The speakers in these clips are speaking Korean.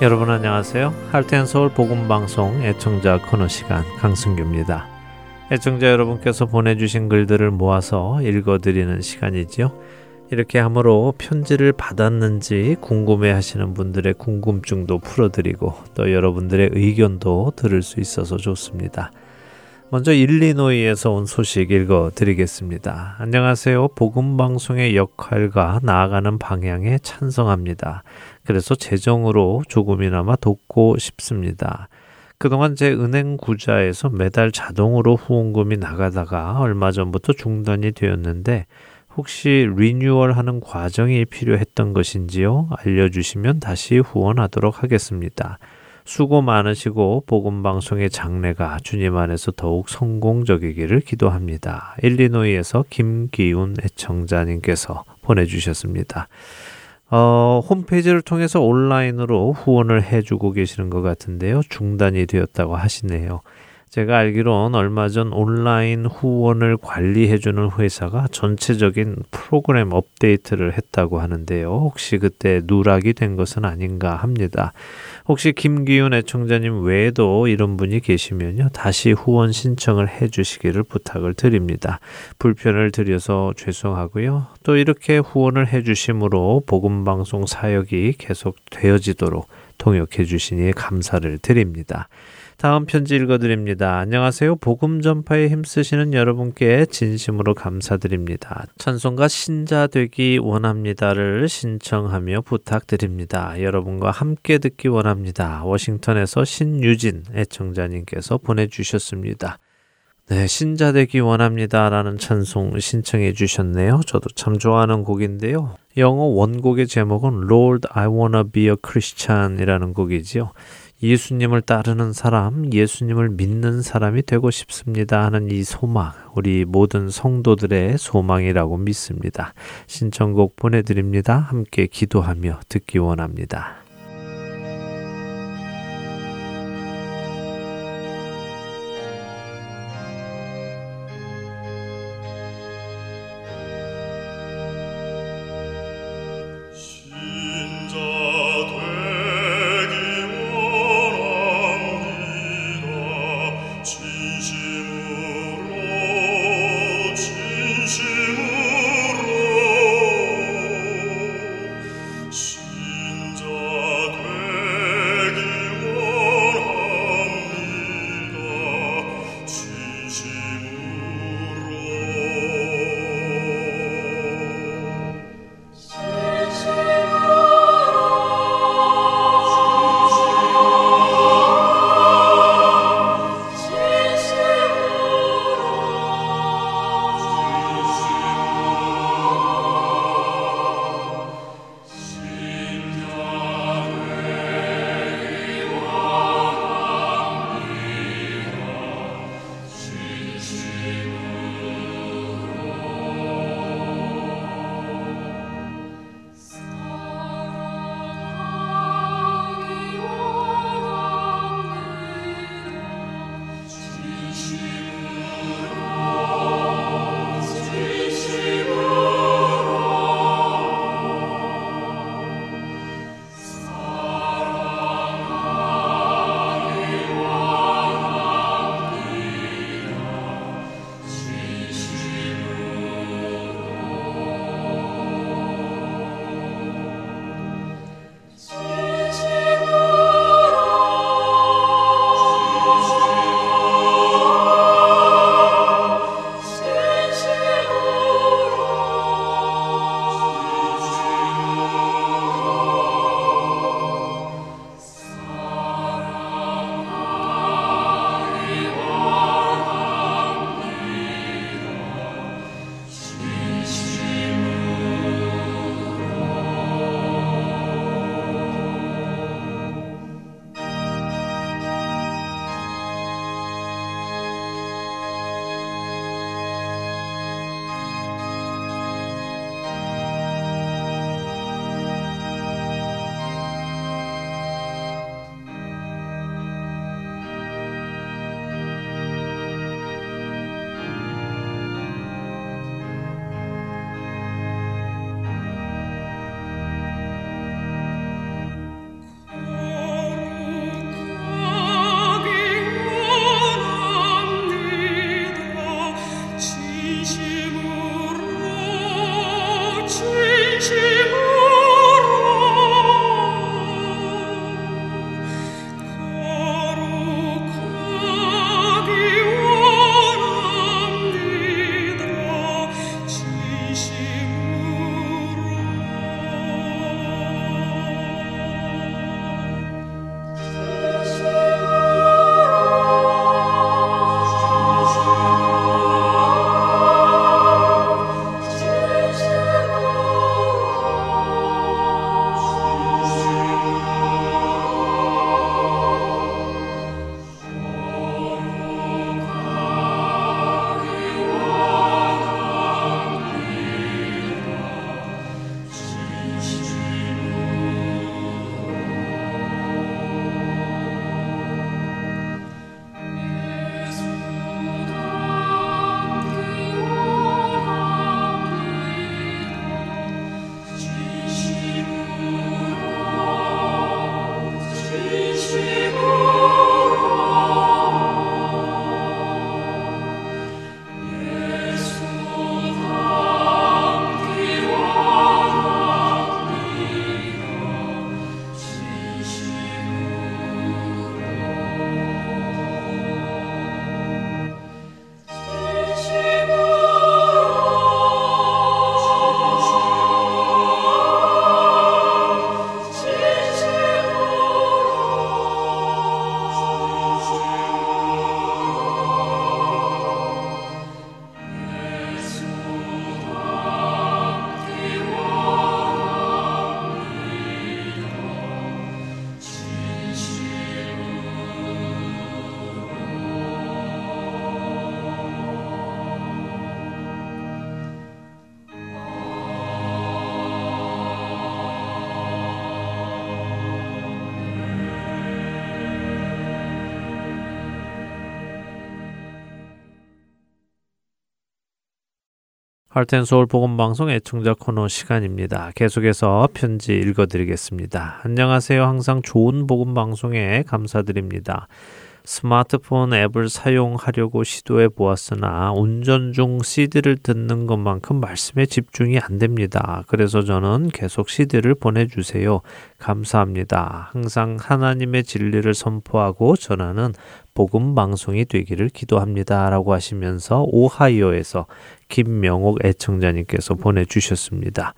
여러분 안녕하세요. 할텐 서울 복음 방송 애청자 코너 시간 강승규입니다. 애청자 여러분께서 보내주신 글들을 모아서 읽어드리는 시간이지요. 이렇게 함으로 편지를 받았는지 궁금해하시는 분들의 궁금증도 풀어드리고 또 여러분들의 의견도 들을 수 있어서 좋습니다. 먼저 일리노이에서 온 소식 읽어드리겠습니다. 안녕하세요. 복음 방송의 역할과 나아가는 방향에 찬성합니다. 그래서 재정으로 조금이나마 돕고 싶습니다. 그동안 제 은행 구자에서 매달 자동으로 후원금이 나가다가 얼마 전부터 중단이 되었는데 혹시 리뉴얼하는 과정이 필요했던 것인지요? 알려주시면 다시 후원하도록 하겠습니다. 수고 많으시고 복음 방송의 장래가 주님 안에서 더욱 성공적이기를 기도합니다. 일리노이에서 김기훈 애청자님께서 보내주셨습니다. 어, 홈페이지를 통해서 온라인으로 후원을 해주고 계시는 것 같은데요. 중단이 되었다고 하시네요. 제가 알기론 얼마 전 온라인 후원을 관리해주는 회사가 전체적인 프로그램 업데이트를 했다고 하는데요. 혹시 그때 누락이 된 것은 아닌가 합니다. 혹시 김기훈 애청자님 외에도 이런 분이 계시면요. 다시 후원 신청을 해 주시기를 부탁을 드립니다. 불편을 드려서 죄송하고요. 또 이렇게 후원을 해 주심으로 복음 방송 사역이 계속 되어지도록 통역해 주시니 감사를 드립니다. 다음 편지 읽어드립니다. 안녕하세요. 복음 전파에 힘쓰시는 여러분께 진심으로 감사드립니다. 찬송가 신자 되기 원합니다를 신청하며 부탁드립니다. 여러분과 함께 듣기 원합니다. 워싱턴에서 신유진 애청자님께서 보내주셨습니다. 네, 신자 되기 원합니다. 라는 찬송 신청해 주셨네요. 저도 참 좋아하는 곡인데요. 영어 원곡의 제목은 Lord, I wanna be a Christian 이라는 곡이지요. 예수님을 따르는 사람, 예수님을 믿는 사람이 되고 싶습니다 하는 이 소망, 우리 모든 성도들의 소망이라고 믿습니다. 신청곡 보내드립니다. 함께 기도하며 듣기 원합니다. 할텐서울 복음방송 애청자 코너 시간입니다. 계속해서 편지 읽어드리겠습니다. 안녕하세요. 항상 좋은 복음방송에 감사드립니다. 스마트폰 앱을 사용하려고 시도해 보았으나 운전 중 CD를 듣는 것만큼 말씀에 집중이 안 됩니다. 그래서 저는 계속 CD를 보내주세요. 감사합니다. 항상 하나님의 진리를 선포하고 전하는 복음 방송이 되기를 기도합니다. 라고 하시면서 오하이오에서 김명옥 애청자님께서 보내주셨습니다.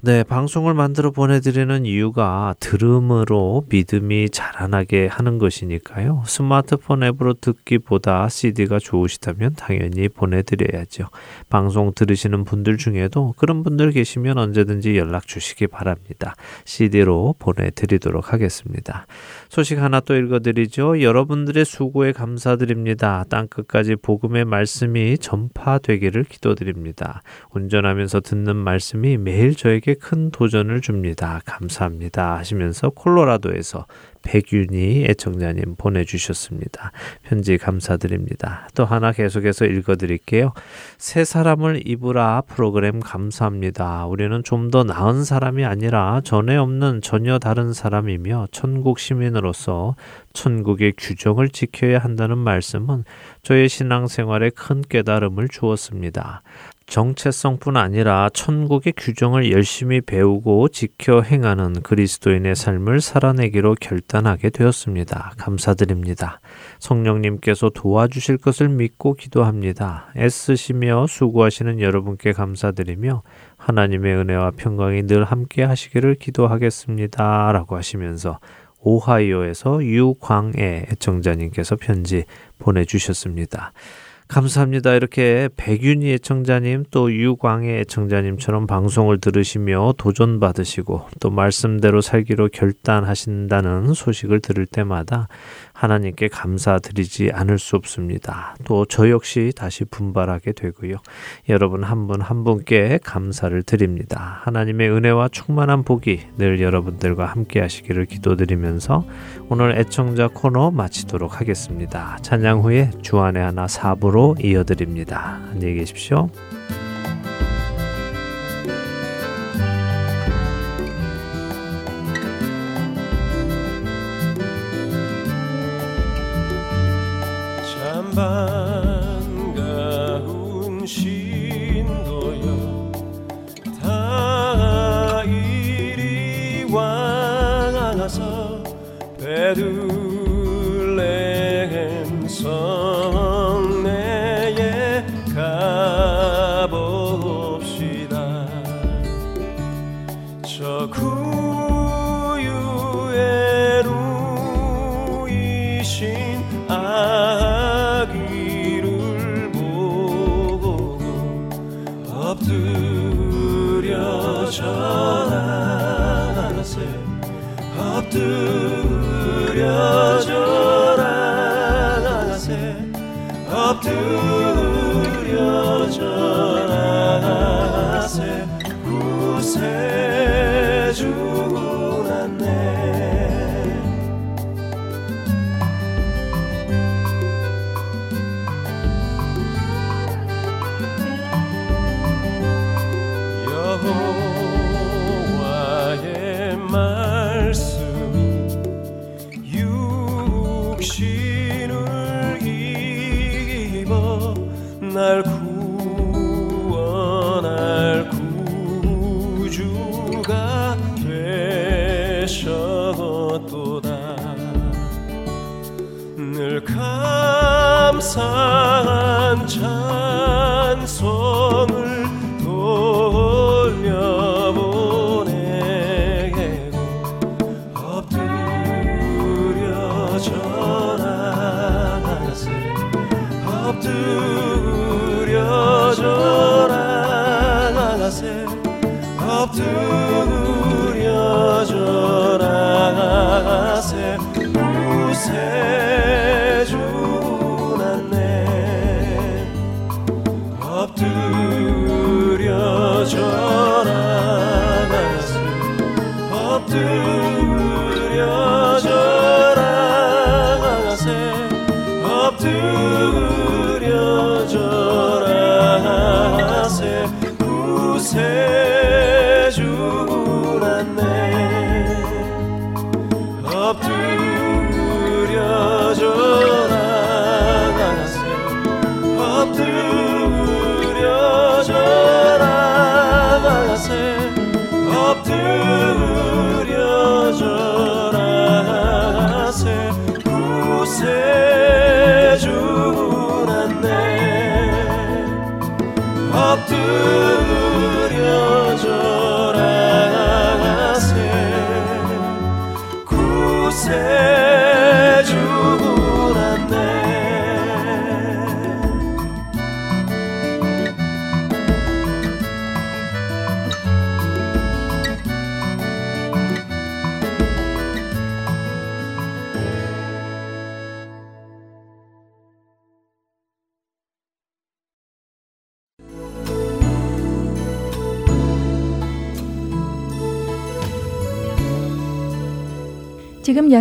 네, 방송을 만들어 보내드리는 이유가 들음으로 믿음이 자라나게 하는 것이니까요. 스마트폰 앱으로 듣기보다 CD가 좋으시다면 당연히 보내드려야죠. 방송 들으시는 분들 중에도 그런 분들 계시면 언제든지 연락 주시기 바랍니다. CD로 보내드리도록 하겠습니다. 소식 하나 또 읽어드리죠. 여러분들의 수고에 감사드립니다. 땅끝까지 복음의 말씀이 전파되기를 기도드립니다. 운전하면서 듣는 말씀이 매일 저에게 큰 도전을 줍니다. 감사합니다. 하시면서 콜로라도에서 백윤희 애청자님 보내주셨습니다. 편지 감사드립니다. 또 하나 계속해서 읽어드릴게요. 새 사람을 입으라 프로그램 감사합니다. 우리는 좀 더 나은 사람이 아니라 전에 없는 전혀 다른 사람이며 천국 시민으로서 천국의 규정을 지켜야 한다는 말씀은 저의 신앙생활에 큰 깨달음을 주었습니다. 정체성뿐 아니라 천국의 규정을 열심히 배우고 지켜 행하는 그리스도인의 삶을 살아내기로 결단하게 되었습니다. 감사드립니다. 성령님께서 도와주실 것을 믿고 기도합니다. 애쓰시며 수고하시는 여러분께 감사드리며 하나님의 은혜와 평강이 늘 함께 하시기를 기도하겠습니다. 라고 하시면서 오하이오에서 유광애 애청자님께서 편지 보내주셨습니다. 감사합니다. 이렇게 백윤희 애청자님 또 유광의 애청자님처럼 방송을 들으시며 도전 받으시고 또 말씀대로 살기로 결단하신다는 소식을 들을 때마다 하나님께 감사드리지 않을 수 없습니다. 또 저 역시 다시 분발하게 되고요. 여러분 한 분한 한 분께 감사를 드립니다. 하나님의 은혜와 충만한 복이 늘 여러분들과 함께 하시기를 기도드리면서 오늘 애청자 코너 마치도록 하겠습니다. 찬양 후에 주안의 하나 사부로 이어드립니다. 안녕히 계십시오.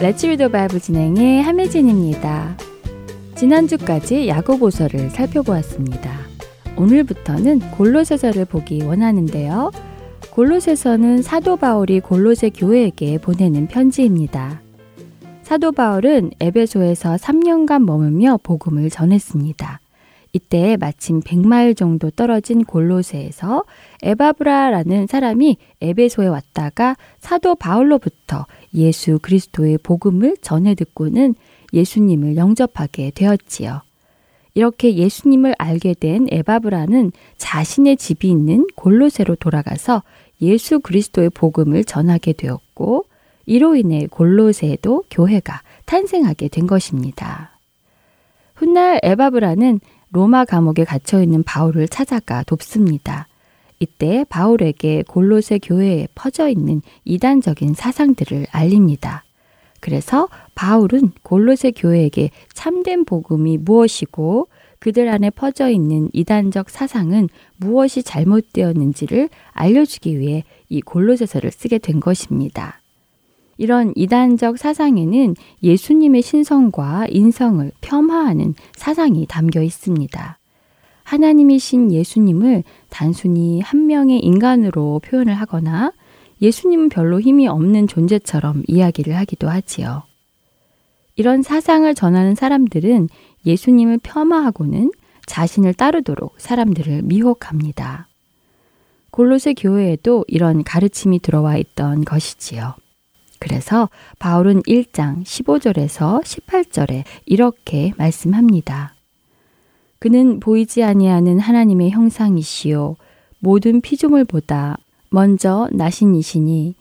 Let's Read the Bible 진행의 함혜진입니다. 지난주까지 야고보서를 살펴보았습니다. 오늘부터는 골로새서를 보기 원하는데요. 골로새서는 사도 바울이 골로새 교회에게 보내는 편지입니다. 사도 바울은 에베소에서 3년간 머물며 복음을 전했습니다. 이때 마침 100마일 정도 떨어진 골로새에서 에바브라라는 사람이 에베소에 왔다가 사도 바울로부터 예수 그리스도의 복음을 전해 듣고는 예수님을 영접하게 되었지요. 이렇게 예수님을 알게 된 에바브라는 자신의 집이 있는 골로새로 돌아가서 예수 그리스도의 복음을 전하게 되었고 이로 인해 골로새에도 교회가 탄생하게 된 것입니다. 훗날 에바브라는 로마 감옥에 갇혀 있는 바울을 찾아가 돕습니다. 이때 바울에게 골로새 교회에 퍼져 있는 이단적인 사상들을 알립니다. 그래서 바울은 골로새 교회에게 참된 복음이 무엇이고 그들 안에 퍼져 있는 이단적 사상은 무엇이 잘못되었는지를 알려주기 위해 이 골로새서를 쓰게 된 것입니다. 이런 이단적 사상에는 예수님의 신성과 인성을 폄하하는 사상이 담겨 있습니다. 하나님이신 예수님을 단순히 한 명의 인간으로 표현을 하거나 예수님은 별로 힘이 없는 존재처럼 이야기를 하기도 하지요. 이런 사상을 전하는 사람들은 예수님을 폄하하고는 자신을 따르도록 사람들을 미혹합니다. 골로새 교회에도 이런 가르침이 들어와 있던 것이지요. 그래서 바울은 1장 15절에서 18절에 이렇게 말씀합니다. 그는 보이지 아니하는 하나님의 형상이시요 모든 피조물보다 먼저 나신이시니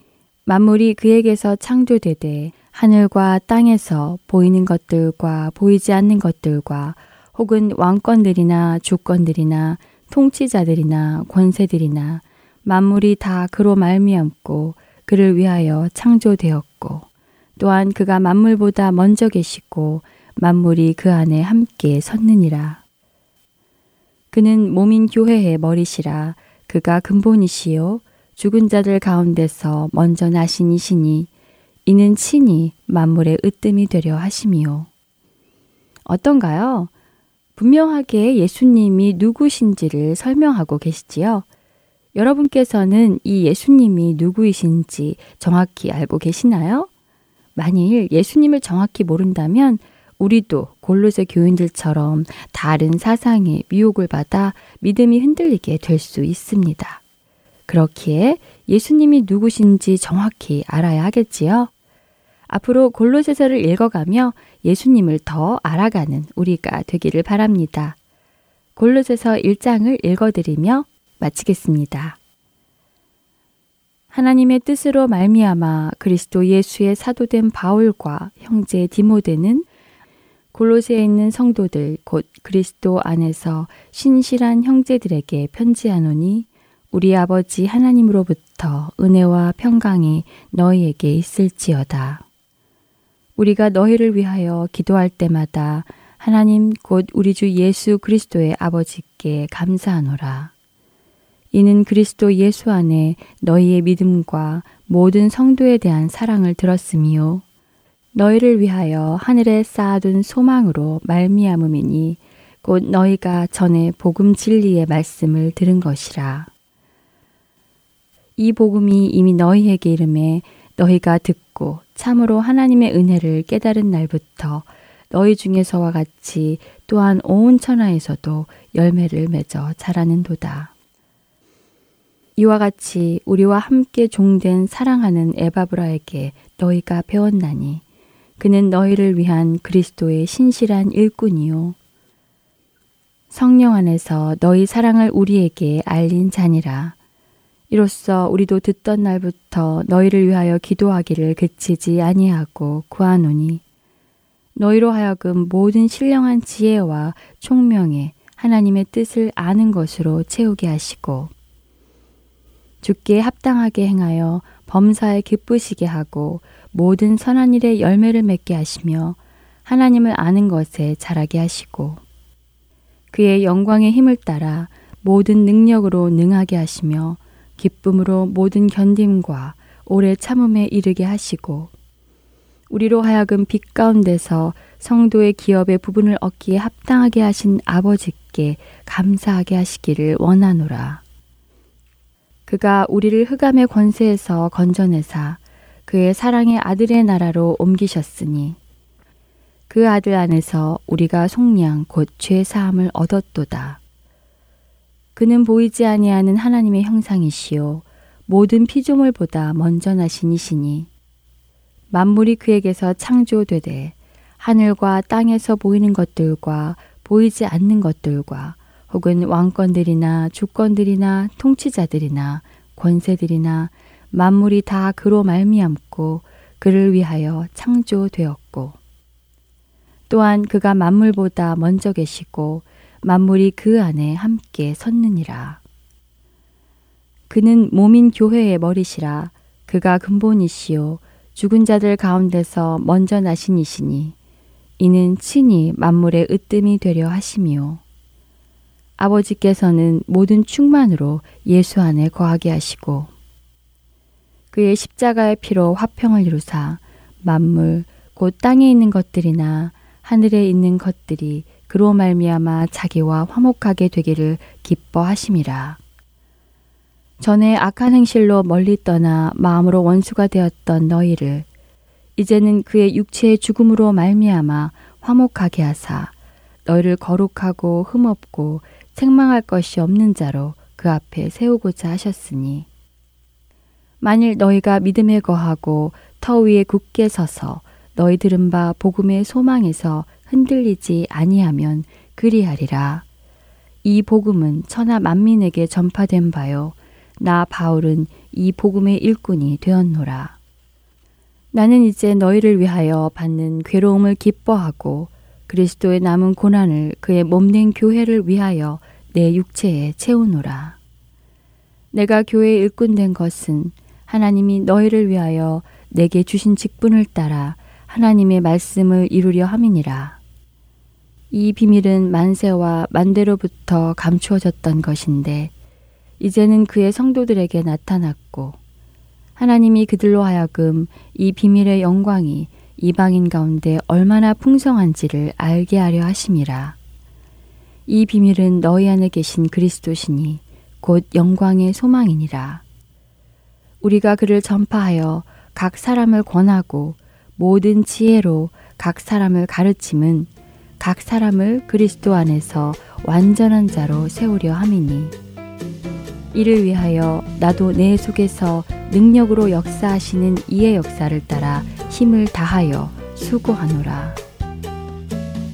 만물이 그에게서 창조되되 하늘과 땅에서 보이는 것들과 보이지 않는 것들과 혹은 왕권들이나 주권들이나 통치자들이나 권세들이나 만물이 다 그로 말미암고 그를 위하여 창조되었고 또한 그가 만물보다 먼저 계시고 만물이 그 안에 함께 섰느니라. 그는 몸인 교회의 머리시라 그가 근본이시요 죽은 자들 가운데서 먼저 나신 이시니 이는 친히 만물의 으뜸이 되려 하심이요. 어떤가요? 분명하게 예수님이 누구신지를 설명하고 계시지요. 여러분께서는 이 예수님이 누구이신지 정확히 알고 계시나요? 만일 예수님을 정확히 모른다면 우리도 골로새 교인들처럼 다른 사상에 미혹을 받아 믿음이 흔들리게 될 수 있습니다. 그렇기에 예수님이 누구신지 정확히 알아야 하겠지요. 앞으로 골로새서를 읽어가며 예수님을 더 알아가는 우리가 되기를 바랍니다. 골로새서 1장을 읽어드리며 마치겠습니다. 하나님의 뜻으로 말미암아 그리스도 예수의 사도된 바울과 형제 디모데는 골로새에 있는 성도들 곧 그리스도 안에서 신실한 형제들에게 편지하노니 우리 아버지 하나님으로부터 은혜와 평강이 너희에게 있을지어다. 우리가 너희를 위하여 기도할 때마다 하나님 곧 우리 주 예수 그리스도의 아버지께 감사하노라. 이는 그리스도 예수 안에 너희의 믿음과 모든 성도에 대한 사랑을 들었으미요. 너희를 위하여 하늘에 쌓아둔 소망으로 말미암음이니 곧 너희가 전에 복음 진리의 말씀을 들은 것이라. 이 복음이 이미 너희에게 이름에 너희가 듣고 참으로 하나님의 은혜를 깨달은 날부터 너희 중에서와 같이 또한 온 천하에서도 열매를 맺어 자라는 도다. 이와 같이 우리와 함께 종된 사랑하는 에바브라에게 너희가 배웠나니 그는 너희를 위한 그리스도의 신실한 일꾼이요. 성령 안에서 너희 사랑을 우리에게 알린 자니라. 이로써 우리도 듣던 날부터 너희를 위하여 기도하기를 그치지 아니하고 구하노니 너희로 하여금 모든 신령한 지혜와 총명에 하나님의 뜻을 아는 것으로 채우게 하시고 주께 합당하게 행하여 범사에 기쁘시게 하고 모든 선한 일에 열매를 맺게 하시며 하나님을 아는 것에 자라게 하시고 그의 영광의 힘을 따라 모든 능력으로 능하게 하시며 기쁨으로 모든 견딤과 오래 참음에 이르게 하시고 우리로 하여금 빛 가운데서 성도의 기업의 부분을 얻기에 합당하게 하신 아버지께 감사하게 하시기를 원하노라. 그가 우리를 흑암의 권세에서 건져내사 그의 사랑의 아들의 나라로 옮기셨으니 그 아들 안에서 우리가 속량 곧 죄 사함을 얻었도다. 그는 보이지 아니하는 하나님의 형상이시요 모든 피조물보다 먼저 나신 이시니 만물이 그에게서 창조되되 하늘과 땅에서 보이는 것들과 보이지 않는 것들과 혹은 왕권들이나 주권들이나 통치자들이나 권세들이나 만물이 다 그로 말미암고 그를 위하여 창조되었고 또한 그가 만물보다 먼저 계시고 만물이 그 안에 함께 섰느니라. 그는 몸인 교회의 머리시라. 그가 근본이시요. 죽은 자들 가운데서 먼저 나신 이시니 이는 친히 만물의 으뜸이 되려 하심이요 아버지께서는 모든 충만으로 예수 안에 거하게 하시고 그의 십자가의 피로 화평을 이루사 만물 곧 땅에 있는 것들이나 하늘에 있는 것들이 그로 말미암아 자기와 화목하게 되기를 기뻐하심이라. 전에 악한 행실로 멀리 떠나 마음으로 원수가 되었던 너희를 이제는 그의 육체의 죽음으로 말미암아 화목하게 하사 너희를 거룩하고 흠없고 책망할 것이 없는 자로 그 앞에 세우고자 하셨으니 만일 너희가 믿음에 거하고 터 위에 굳게 서서 너희 들은 바 복음의 소망에서 흔들리지 아니하면 그리하리라. 이 복음은 천하 만민에게 전파된 바요. 나 바울은 이 복음의 일꾼이 되었노라. 나는 이제 너희를 위하여 받는 괴로움을 기뻐하고 그리스도의 남은 고난을 그의 몸된 교회를 위하여 내 육체에 채우노라. 내가 교회의 일꾼 된 것은 하나님이 너희를 위하여 내게 주신 직분을 따라 하나님의 말씀을 이루려 함이니라. 이 비밀은 만세와 만대로부터 감추어졌던 것인데 이제는 그의 성도들에게 나타났고 하나님이 그들로 하여금 이 비밀의 영광이 이방인 가운데 얼마나 풍성한지를 알게 하려 하심이라. 이 비밀은 너희 안에 계신 그리스도시니 곧 영광의 소망이니라. 우리가 그를 전파하여 각 사람을 권하고 모든 지혜로 각 사람을 가르침은 각 사람을 그리스도 안에서 완전한 자로 세우려 함이니 이를 위하여 나도 내 속에서 능력으로 역사하시는 이의 역사를 따라 힘을 다하여 수고하노라.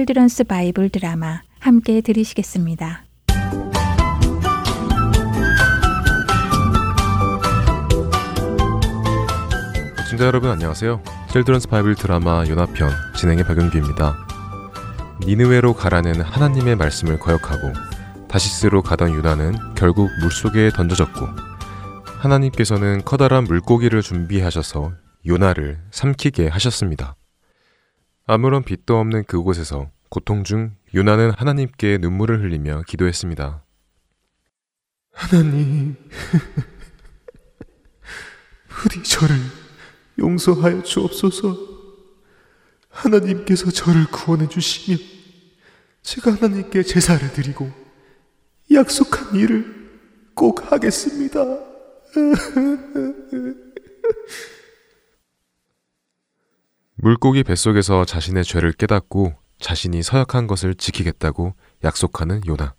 Children's Bible 드라마 함께 들으시겠습니다. 시청자 여러분 안녕하세요. Children's Bible 드라마 요나편 진행의 박영규입니다. 니느웨로 가라는 하나님의 말씀을 거역하고 다시스로 가던 요나는 결국 물속에 던져졌고 하나님께서는 커다란 물고기를 준비하셔서 요나를 삼키게 하셨습니다. 아무런 빛도 없는 그곳에서 고통 중 요나는 하나님께 눈물을 흘리며 기도했습니다. 하나님, 부디 저를 용서하여 주옵소서. 하나님께서 저를 구원해 주시면 제가 하나님께 제사를 드리고 약속한 일을 꼭 하겠습니다. 물고기 뱃속에서 자신의 죄를 깨닫고 자신이 서약한 것을 지키겠다고 약속하는 요나.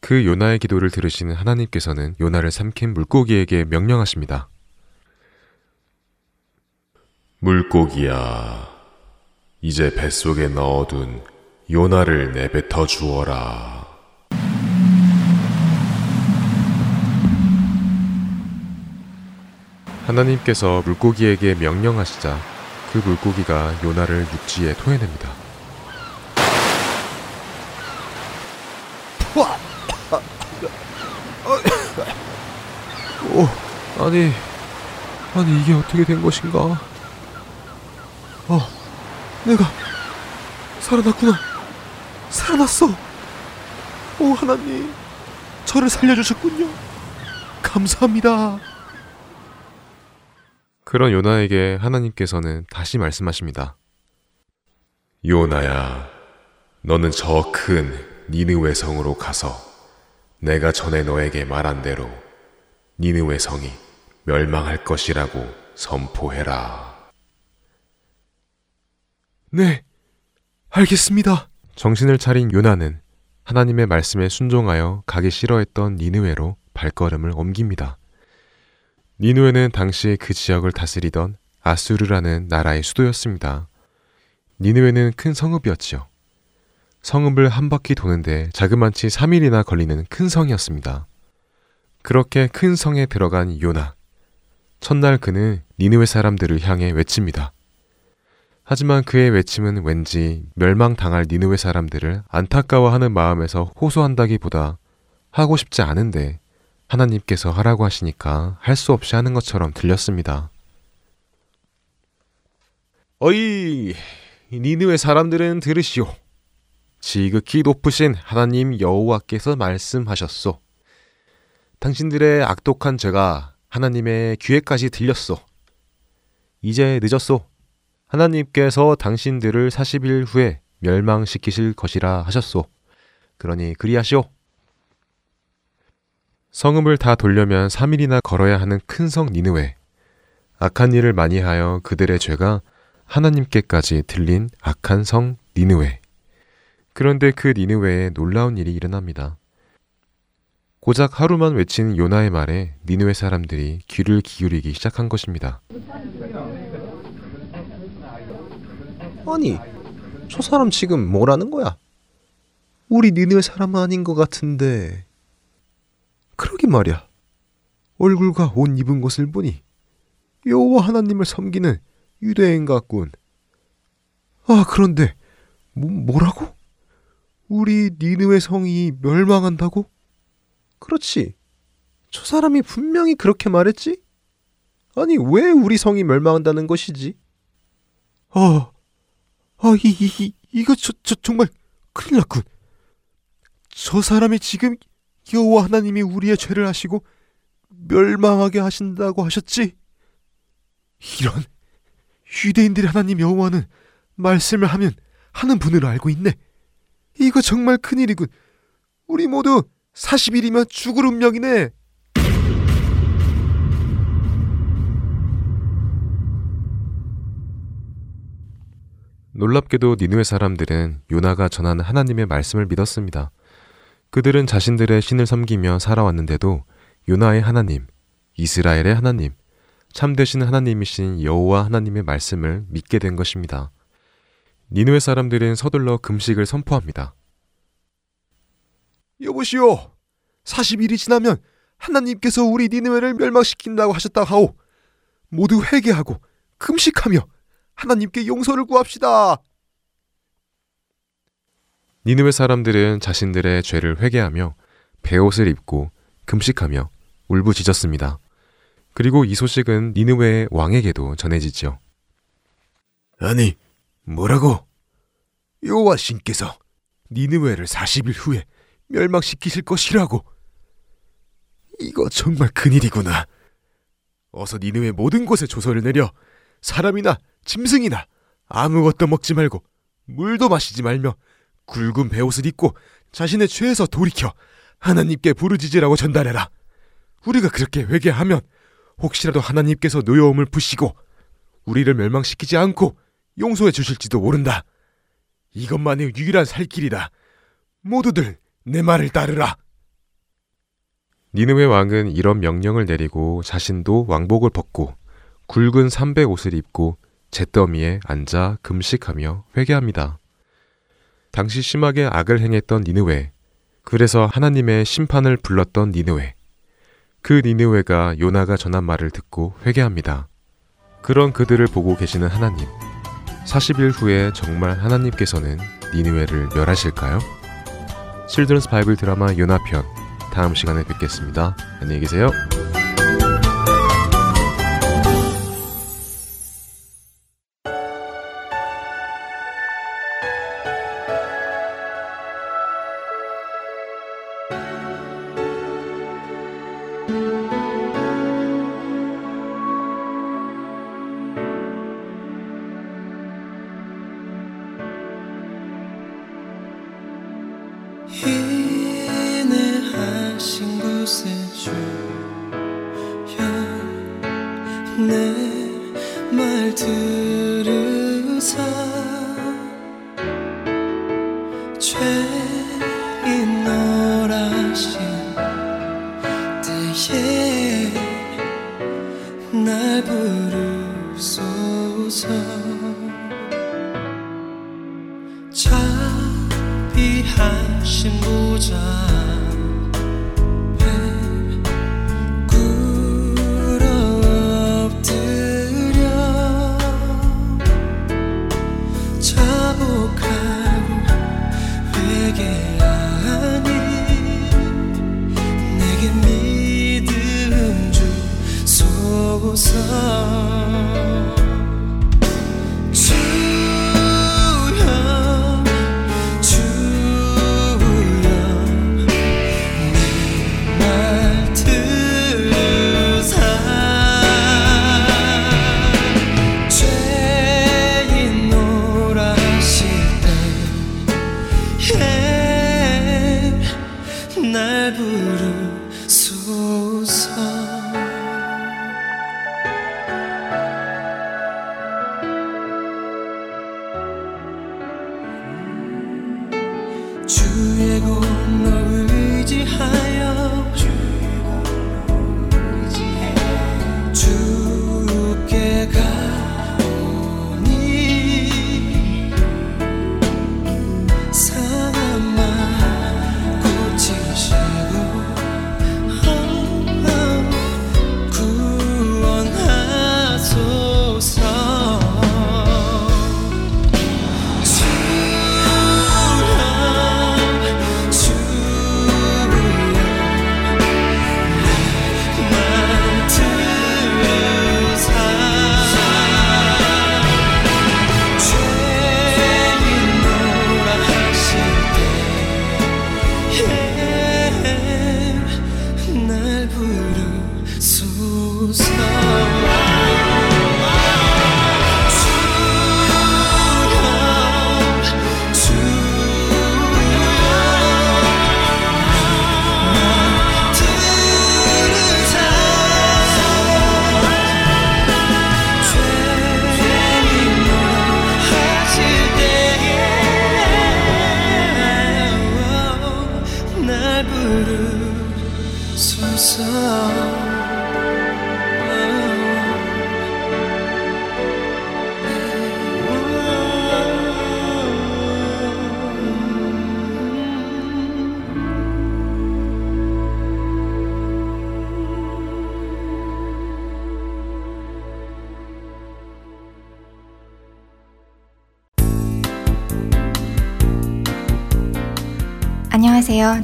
그 요나의 기도를 들으시는 하나님께서는 요나를 삼킨 물고기에게 명령하십니다. 물고기야, 이제 뱃속에 넣어둔 요나를 내뱉어 주어라. 하나님께서 물고기에게 명령하시자 그 물고기가 요나를 육지에 토해냅니다. 오, 아니, 아니 이게 어떻게 된 것인가? 어, 내가 살아났구나. 살아났어. 오 하나님, 저를 살려주셨군요. 감사합니다. 그런 요나에게 하나님께서는 다시 말씀하십니다. 요나야, 너는 저 큰 니느웨 성으로 가서 내가 전에 너에게 말한 대로 니느웨 성이 멸망할 것이라고 선포해라. 네, 알겠습니다. 정신을 차린 요나는 하나님의 말씀에 순종하여 가기 싫어했던 니느웨로 발걸음을 옮깁니다. 니누에는 당시 그 지역을 다스리던 아수르라는 나라의 수도였습니다. 니누에는 큰 성읍이었지요. 성읍을 한 바퀴 도는데 자그만치 3일이나 걸리는 큰 성이었습니다. 그렇게 큰 성에 들어간 요나. 첫날 그는 니누에 사람들을 향해 외칩니다. 하지만 그의 외침은 왠지 멸망당할 니누에 사람들을 안타까워하는 마음에서 호소한다기보다 하고 싶지 않은데 하나님께서 하라고 하시니까 할 수 없이 하는 것처럼 들렸습니다. 어이, 니느웨 사람들은 들으시오. 지극히 높으신 하나님 여호와께서 말씀하셨소. 당신들의 악독한 죄가 하나님의 귀에까지 들렸소. 이제 늦었소. 하나님께서 당신들을 40일 후에 멸망시키실 것이라 하셨소. 그러니 그리하시오. 성읍을 다 돌려면 3일이나 걸어야 하는 큰 성 니느웨. 악한 일을 많이 하여 그들의 죄가 하나님께까지 들린 악한 성 니느웨. 그런데 그 니느웨에 놀라운 일이 일어납니다. 고작 하루만 외친 요나의 말에 니느웨 사람들이 귀를 기울이기 시작한 것입니다. 아니, 저 사람 지금 뭐라는 거야? 우리 니느웨 사람 은 아닌 것 같은데. 그러게 말이야. 얼굴과 옷 입은 것을 보니 여호와 하나님을 섬기는 유대인 같군. 아, 그런데 뭐, 뭐라고? 우리 니느웨 성이 멸망한다고? 그렇지. 저 사람이 분명히 그렇게 말했지? 아니, 왜 우리 성이 멸망한다는 것이지? 아, 아, 이, 이, 이 이거 저, 저 정말 큰일 났군. 저 사람이 지금 여호와 하나님이 우리의 죄를 하시고 멸망하게 하신다고 하셨지? 이런 유대인들의 하나님 여호와는 말씀을 하면 하는 분으로 알고 있네. 이거 정말 큰일이군. 우리 모두 40일이면 죽을 운명이네. 놀랍게도 니누의 사람들은 요나가 전하는 하나님의 말씀을 믿었습니다. 그들은 자신들의 신을 섬기며 살아왔는데도 요나의 하나님, 이스라엘의 하나님, 참되신 하나님이신 여호와 하나님의 말씀을 믿게 된 것입니다. 니누의 사람들은 서둘러 금식을 선포합니다. 여보시오. 40일이 지나면 하나님께서 우리 니느웨를 멸망시킨다고 하셨다 하오. 모두 회개하고 금식하며 하나님께 용서를 구합시다. 니느웨 사람들은 자신들의 죄를 회개하며 베옷을 입고 금식하며 울부짖었습니다. 그리고 이 소식은 니느웨의 왕에게도 전해지지요. 아니, 뭐라고? 여호와 신께서 니느웨를 40일 후에 멸망시키실 것이라고. 이거 정말 큰일이구나. 어서 니느웨 모든 곳에 조서를 내려 사람이나 짐승이나 아무것도 먹지 말고 물도 마시지 말며 굵은 베옷을 입고 자신의 죄에서 돌이켜 하나님께 부르짖으라고 전달해라. 우리가 그렇게 회개하면 혹시라도 하나님께서 노여움을 푸시고 우리를 멸망시키지 않고 용서해 주실지도 모른다. 이것만이 유일한 살 길이다. 모두들 내 말을 따르라. 니느웨 왕은 이런 명령을 내리고 자신도 왕복을 벗고 굵은 삼배 옷을 입고 잿더미에 앉아 금식하며 회개합니다. 당시 심하게 악을 행했던 니느웨, 그래서 하나님의 심판을 불렀던 니느웨. 그 니느웨가 요나가 전한 말을 듣고 회개합니다. 그런 그들을 보고 계시는 하나님. 40일 후에 정말 하나님께서는 니느웨를 멸하실까요? 실드런스 바이블 드라마 요나편 다음 시간에 뵙겠습니다. 안녕히 계세요.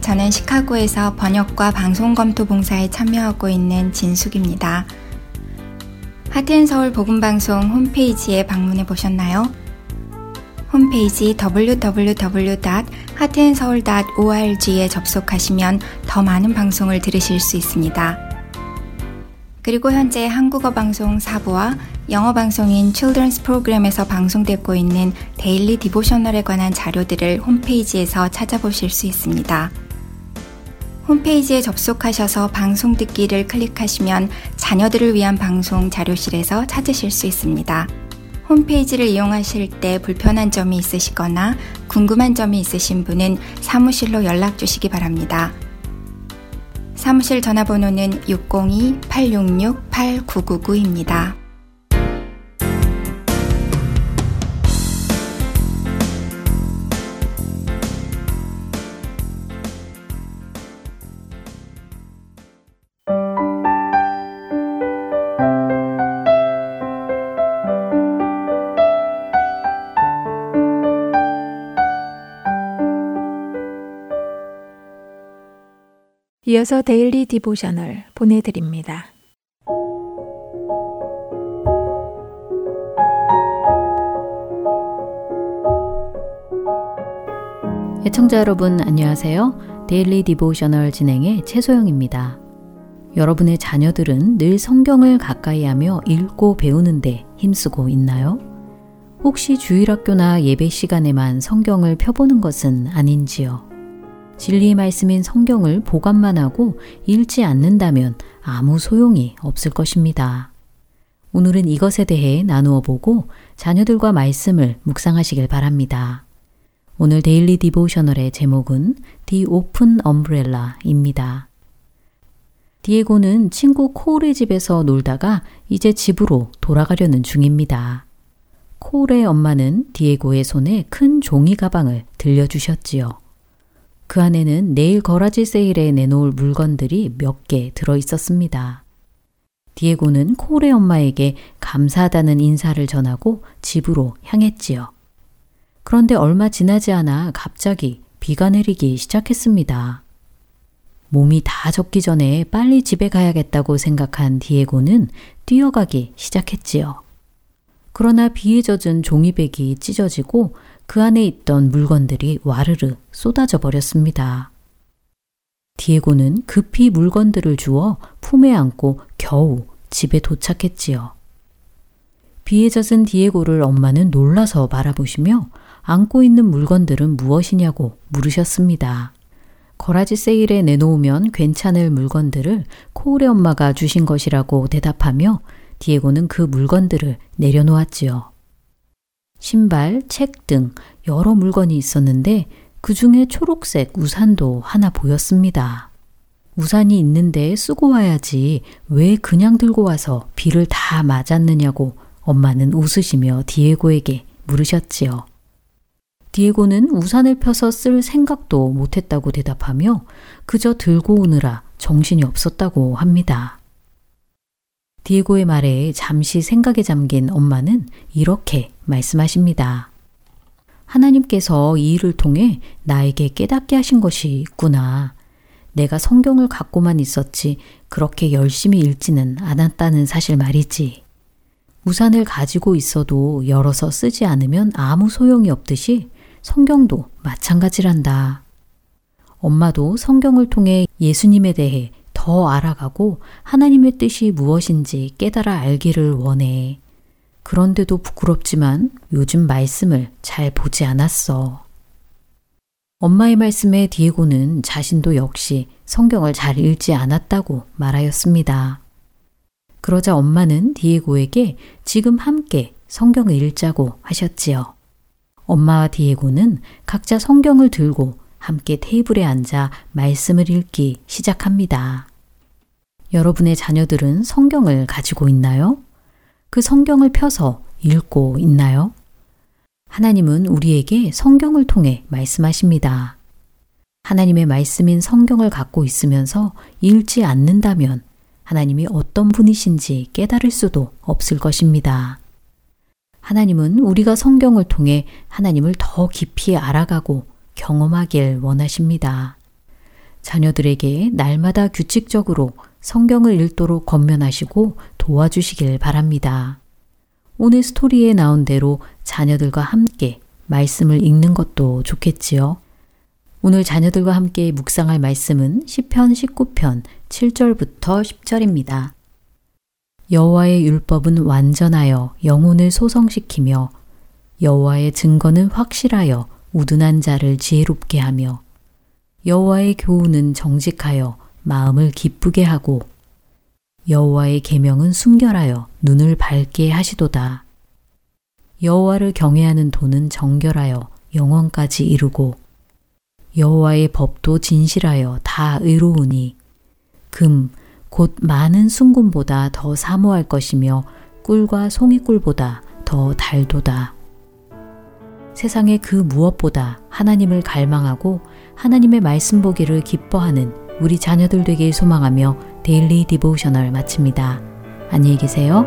저는 시카고에서 번역과 방송 검토 봉사에 참여하고 있는 진숙입니다. 하트앤서울 복음방송 홈페이지에 방문해 보셨나요? 홈페이지 www.heartandseoul.org에 접속하시면 더 많은 방송을 들으실 수 있습니다. 그리고 현재 한국어 방송 4부와 영어 방송인 Children's 프로그램에서 방송되고 있는 데일리 디보셔널에 관한 자료들을 홈페이지에서 찾아보실 수 있습니다. 홈페이지에 접속하셔서 방송 듣기를 클릭하시면 자녀들을 위한 방송 자료실에서 찾으실 수 있습니다. 홈페이지를 이용하실 때 불편한 점이 있으시거나 궁금한 점이 있으신 분은 사무실로 연락 주시기 바랍니다. 사무실 전화번호는 602-866-8999입니다. 이어서 Daily Devotional 보내드립니다. 애청자 여러분 안녕하세요. Daily Devotional 진행의 최소영입니다. 여러분의 자녀들은 늘 성경을 가까이 하며 읽고 배우는데 힘쓰고 있나요? 혹시 주일학교나 예배 시간에만 성경을 펴보는 것은 아닌지요? 진리의 말씀인 성경을 보관만 하고 읽지 않는다면 아무 소용이 없을 것입니다. 오늘은 이것에 대해 나누어 보고 자녀들과 말씀을 묵상하시길 바랍니다. 오늘 Daily Devotional의 제목은 The Open Umbrella입니다. 디에고는 친구 코울의 집에서 놀다가 이제 집으로 돌아가려는 중입니다. 코울의 엄마는 디에고의 손에 큰 종이 가방을 들려주셨지요. 그 안에는 내일 거라지 세일에 내놓을 물건들이 몇 개 들어 있었습니다. 디에고는 콜의 엄마에게 감사하다는 인사를 전하고 집으로 향했지요. 그런데 얼마 지나지 않아 갑자기 비가 내리기 시작했습니다. 몸이 다 젖기 전에 빨리 집에 가야겠다고 생각한 디에고는 뛰어가기 시작했지요. 그러나 비에 젖은 종이백이 찢어지고 그 안에 있던 물건들이 와르르 쏟아져 버렸습니다. 디에고는 급히 물건들을 주워 품에 안고 겨우 집에 도착했지요. 비에 젖은 디에고를 엄마는 놀라서 바라보시며 안고 있는 물건들은 무엇이냐고 물으셨습니다. 거라지 세일에 내놓으면 괜찮을 물건들을 코울의 엄마가 주신 것이라고 대답하며 디에고는 그 물건들을 내려놓았지요. 신발, 책 등 여러 물건이 있었는데 그 중에 초록색 우산도 하나 보였습니다. 우산이 있는데 쓰고 와야지 왜 그냥 들고 와서 비를 다 맞았느냐고 엄마는 웃으시며 디에고에게 물으셨지요. 디에고는 우산을 펴서 쓸 생각도 못했다고 대답하며 그저 들고 오느라 정신이 없었다고 합니다. 디에고의 말에 잠시 생각에 잠긴 엄마는 이렇게 말씀하십니다. 하나님께서 이 일을 통해 나에게 깨닫게 하신 것이 있구나. 내가 성경을 갖고만 있었지 그렇게 열심히 읽지는 않았다는 사실 말이지. 우산을 가지고 있어도 열어서 쓰지 않으면 아무 소용이 없듯이 성경도 마찬가지란다. 엄마도 성경을 통해 예수님에 대해 더 알아가고 하나님의 뜻이 무엇인지 깨달아 알기를 원해. 그런데도 부끄럽지만 요즘 말씀을 잘 보지 않았어. 엄마의 말씀에 디에고는 자신도 역시 성경을 잘 읽지 않았다고 말하였습니다. 그러자 엄마는 디에고에게 지금 함께 성경을 읽자고 하셨지요. 엄마와 디에고는 각자 성경을 들고 함께 테이블에 앉아 말씀을 읽기 시작합니다. 여러분의 자녀들은 성경을 가지고 있나요? 그 성경을 펴서 읽고 있나요? 하나님은 우리에게 성경을 통해 말씀하십니다. 하나님의 말씀인 성경을 갖고 있으면서 읽지 않는다면 하나님이 어떤 분이신지 깨달을 수도 없을 것입니다. 하나님은 우리가 성경을 통해 하나님을 더 깊이 알아가고 경험하길 원하십니다. 자녀들에게 날마다 규칙적으로 성경을 읽도록 권면하시고 도와주시길 바랍니다. 오늘 스토리에 나온 대로 자녀들과 함께 말씀을 읽는 것도 좋겠지요. 오늘 자녀들과 함께 묵상할 말씀은 시편 19편 7절부터 10절입니다. 여호와의 율법은 완전하여 영혼을 소성시키며 여호와의 증거는 확실하여 우둔한 자를 지혜롭게 하며 여호와의 교훈은 정직하여 마음을 기쁘게 하고 여호와의 계명은 순결하여 눈을 밝게 하시도다. 여호와를 경외하는 도는 정결하여 영원까지 이루고 여호와의 법도 진실하여 다 의로우니 금 곧 많은 순금보다 더 사모할 것이며 꿀과 송이꿀보다 더 달도다. 세상의 그 무엇보다 하나님을 갈망하고 하나님의 말씀 보기를 기뻐하는 우리 자녀들 되길 소망하며 Daily Devotional 마칩니다. 안녕히 계세요.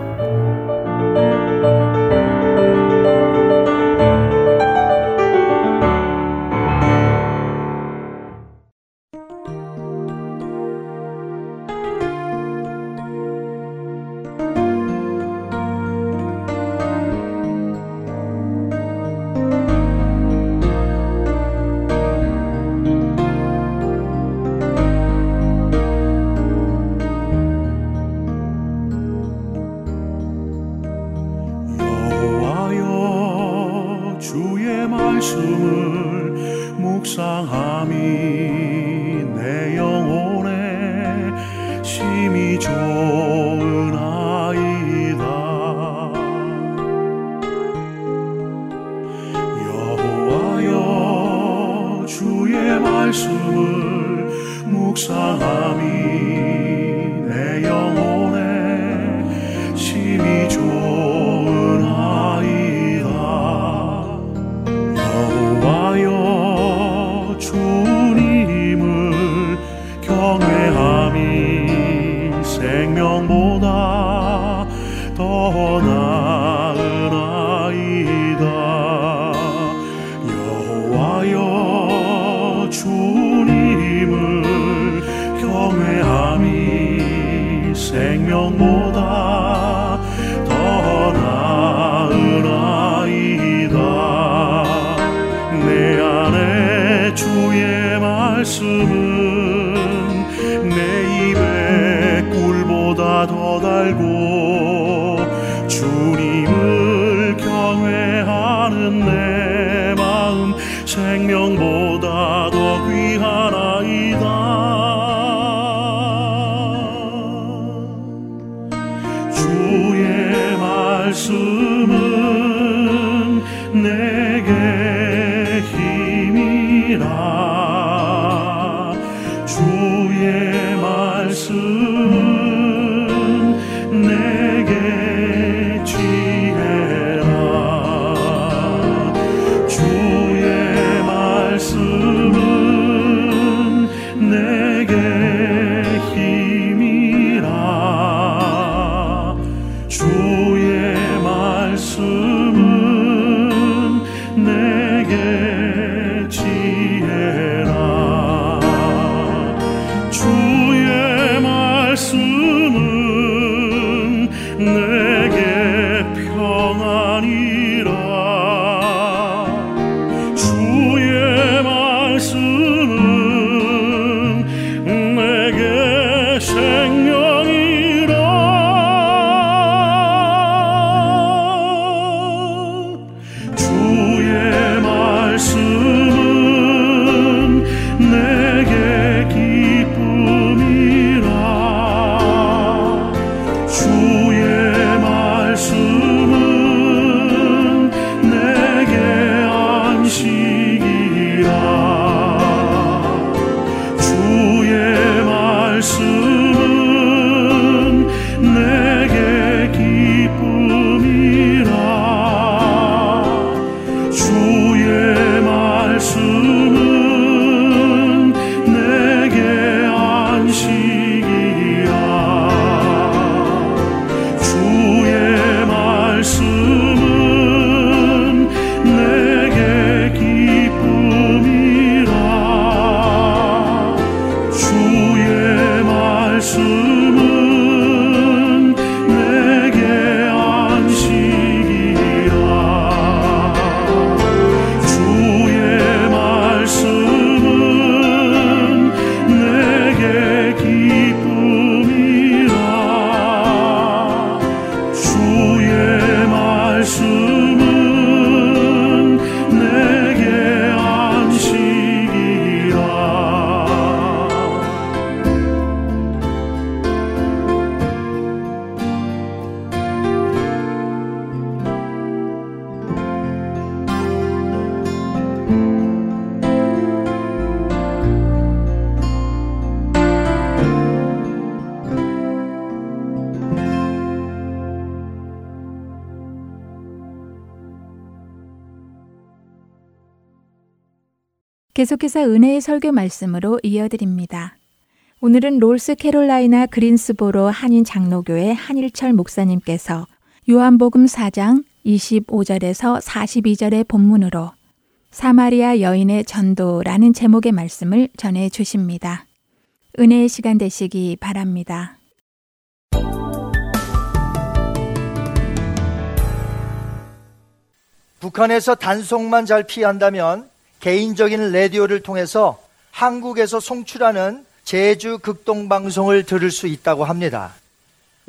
mani 계속해서 은혜의 설교 말씀으로 이어드립니다. 오늘은 롤스 캐롤라이나 그린스보로 한인 장로교회 한일철 목사님께서 요한복음 4장 25절에서 42절의 본문으로 사마리아 여인의 전도라는 제목의 말씀을 전해 주십니다. 은혜의 시간 되시기 바랍니다. 북한에서 단속만 잘 피한다면 개인적인 라디오를 통해서 한국에서 송출하는 제주 극동방송을 들을 수 있다고 합니다.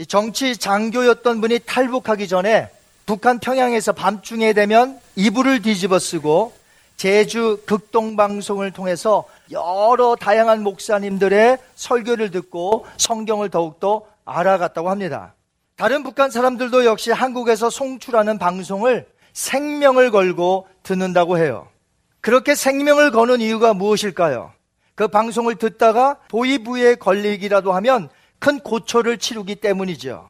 정치 장교였던 분이 탈북하기 전에 북한 평양에서 밤중에 되면 이불을 뒤집어 쓰고 제주 극동방송을 통해서 여러 다양한 목사님들의 설교를 듣고 성경을 더욱더 알아갔다고 합니다. 다른 북한 사람들도 역시 한국에서 송출하는 방송을 생명을 걸고 듣는다고 해요. 그렇게 생명을 거는 이유가 무엇일까요? 그 방송을 듣다가 보이부에 걸리기라도 하면 큰 고초를 치르기 때문이죠.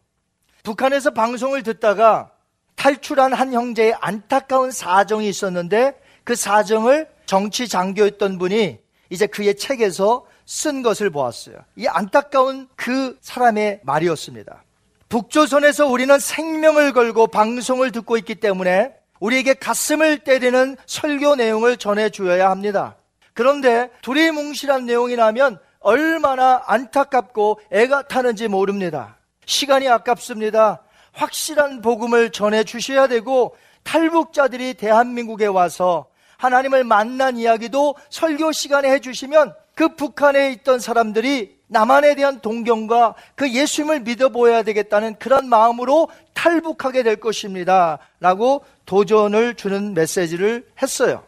북한에서 방송을 듣다가 탈출한 한 형제의 안타까운 사정이 있었는데 그 사정을 정치 장교였던 분이 이제 그의 책에서 쓴 것을 보았어요. 이 안타까운 그 사람의 말이었습니다. 북조선에서 우리는 생명을 걸고 방송을 듣고 있기 때문에 우리에게 가슴을 때리는 설교 내용을 전해 주어야 합니다. 그런데 두리뭉실한 내용이 나면 얼마나 안타깝고 애가 타는지 모릅니다. 시간이 아깝습니다. 확실한 복음을 전해 주셔야 되고 탈북자들이 대한민국에 와서 하나님을 만난 이야기도 설교 시간에 해주시면 그 북한에 있던 사람들이 남한에 대한 동경과 그 예수님을 믿어보아야 되겠다는 그런 마음으로 탈북하게 될 것입니다. 라고 도전을 주는 메시지를 했어요.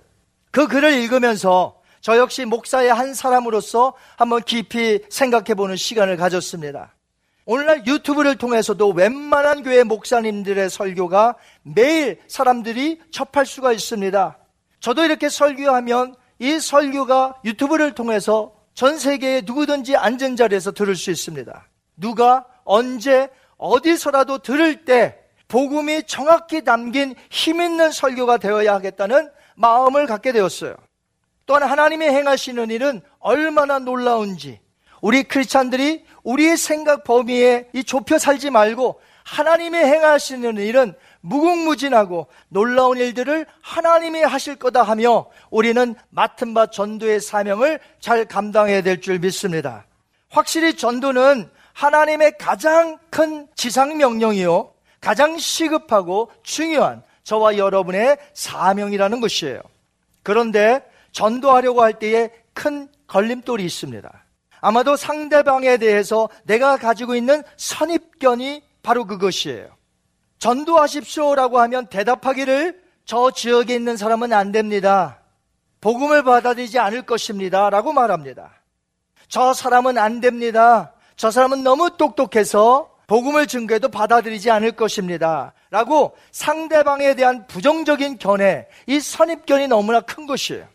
그 글을 읽으면서 저 역시 목사의 한 사람으로서 한번 깊이 생각해 보는 시간을 가졌습니다. 오늘날 유튜브를 통해서도 웬만한 교회 목사님들의 설교가 매일 사람들이 접할 수가 있습니다. 저도 이렇게 설교하면 이 설교가 유튜브를 통해서 전 세계에 누구든지 앉은 자리에서 들을 수 있습니다. 누가 언제 어디서라도 들을 때 복음이 정확히 담긴 힘 있는 설교가 되어야 하겠다는 마음을 갖게 되었어요. 또한 하나님이 행하시는 일은 얼마나 놀라운지 우리 크리스찬들이 우리의 생각 범위에 이 좁혀 살지 말고 하나님이 행하시는 일은 무궁무진하고 놀라운 일들을 하나님이 하실 거다 하며 우리는 맡은 바 전도의 사명을 잘 감당해야 될 줄 믿습니다. 확실히 전도는 하나님의 가장 큰 지상 명령이요. 가장 시급하고 중요한 저와 여러분의 사명이라는 것이에요. 그런데 전도하려고 할 때에 큰 걸림돌이 있습니다. 아마도 상대방에 대해서 내가 가지고 있는 선입견이 바로 그것이에요. 전도하십시오라고 하면 대답하기를 저 지역에 있는 사람은 안 됩니다. 복음을 받아들이지 않을 것입니다. 라고 말합니다. 저 사람은 안 됩니다. 저 사람은 너무 똑똑해서 복음을 증거해도 받아들이지 않을 것입니다. 라고 상대방에 대한 부정적인 견해, 이 선입견이 너무나 큰 것이에요.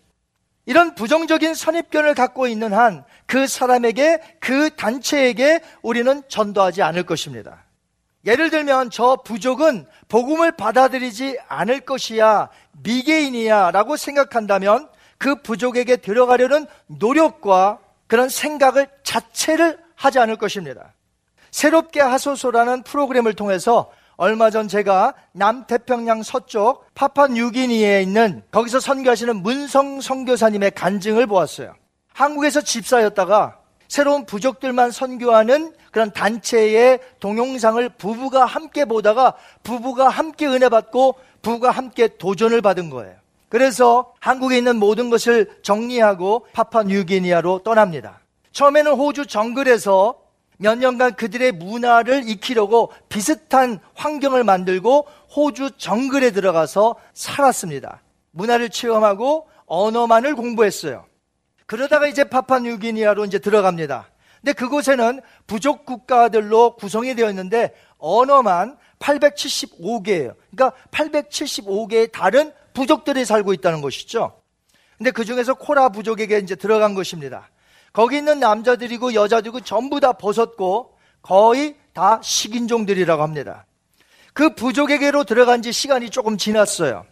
이런 부정적인 선입견을 갖고 있는 한 그 사람에게, 그 단체에게 우리는 전도하지 않을 것입니다. 예를 들면 저 부족은 복음을 받아들이지 않을 것이야, 미개인이야 라고 생각한다면 그 부족에게 들어가려는 노력과 그런 생각을 자체를 하지 않을 것입니다. 새롭게 하소서라는 프로그램을 통해서 얼마 전 제가 남태평양 서쪽 파파뉴기니에 있는 거기서 선교하시는 문성 선교사님의 간증을 보았어요. 한국에서 집사였다가 새로운 부족들만 선교하는 그런 단체의 동영상을 부부가 함께 보다가 부부가 함께 은혜 받고 부부가 함께 도전을 받은 거예요. 그래서 한국에 있는 모든 것을 정리하고 파파 뉴기니아로 떠납니다. 처음에는 호주 정글에서 몇 년간 그들의 문화를 익히려고 비슷한 환경을 만들고 호주 정글에 들어가서 살았습니다. 문화를 체험하고 언어만을 공부했어요. 그러다가 이제 파파뉴기니아로 이제 들어갑니다. 근데 그곳에는 부족 국가들로 구성이 되어 있는데 언어만 875개예요. 그러니까 875개의 다른 부족들이 살고 있다는 것이죠. 근데 그 중에서 코라 부족에게 이제 들어간 것입니다. 거기 있는 남자들이고 여자들이고 전부 다 벗었고 거의 다 식인종들이라고 합니다. 그 부족에게로 들어간 지 시간이 조금 지났어요.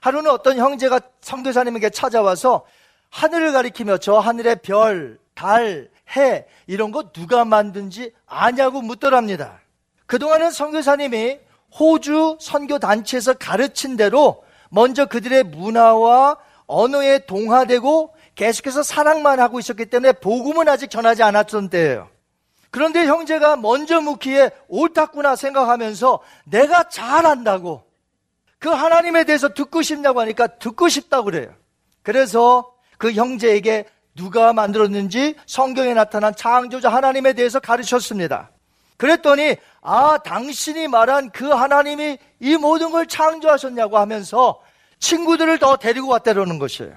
하루는 어떤 형제가 성교사님에게 찾아와서 하늘을 가리키며 저 하늘의 별, 달, 해 이런 거 누가 만든지 아냐고 묻더랍니다. 그동안은 선교사님이 호주 선교 단체에서 가르친 대로 먼저 그들의 문화와 언어에 동화되고 계속해서 사랑만 하고 있었기 때문에 복음은 아직 전하지 않았던 때예요. 그런데 형제가 먼저 묻기에 옳았구나 생각하면서 내가 잘한다고 그 하나님에 대해서 듣고 싶냐고 하니까 듣고 싶다고 그래요. 그래서 그 형제에게 누가 만들었는지 성경에 나타난 창조자 하나님에 대해서 가르쳤습니다. 그랬더니 아 당신이 말한 그 하나님이 이 모든 걸 창조하셨냐고 하면서 친구들을 더 데리고 왔다는 것이에요.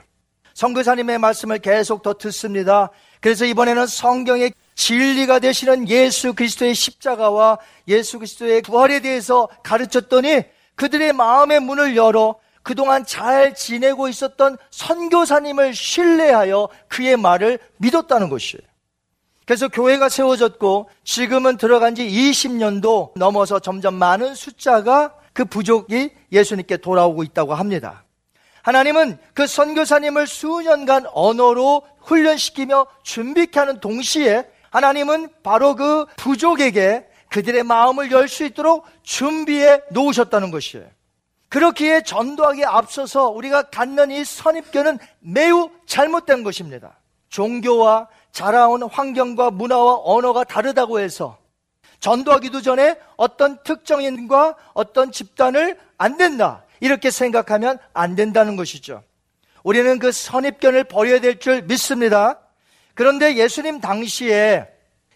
성교사님의 말씀을 계속 더 듣습니다. 그래서 이번에는 성경의 진리가 되시는 예수 그리스도의 십자가와 예수 그리스도의 부활에 대해서 가르쳤더니 그들의 마음의 문을 열어 그동안 잘 지내고 있었던 선교사님을 신뢰하여 그의 말을 믿었다는 것이에요. 그래서 교회가 세워졌고 지금은 들어간 지 20년도 넘어서 점점 많은 숫자가 그 부족이 예수님께 돌아오고 있다고 합니다. 하나님은 그 선교사님을 수년간 언어로 훈련시키며 준비케 하는 동시에 하나님은 바로 그 부족에게 그들의 마음을 열 수 있도록 준비해 놓으셨다는 것이에요. 그렇기에 전도하기에 앞서서 우리가 갖는 이 선입견은 매우 잘못된 것입니다. 종교와 자라온 환경과 문화와 언어가 다르다고 해서 전도하기도 전에 어떤 특정인과 어떤 집단을 안 된다. 이렇게 생각하면 안 된다는 것이죠. 우리는 그 선입견을 버려야 될 줄 믿습니다. 그런데 예수님 당시에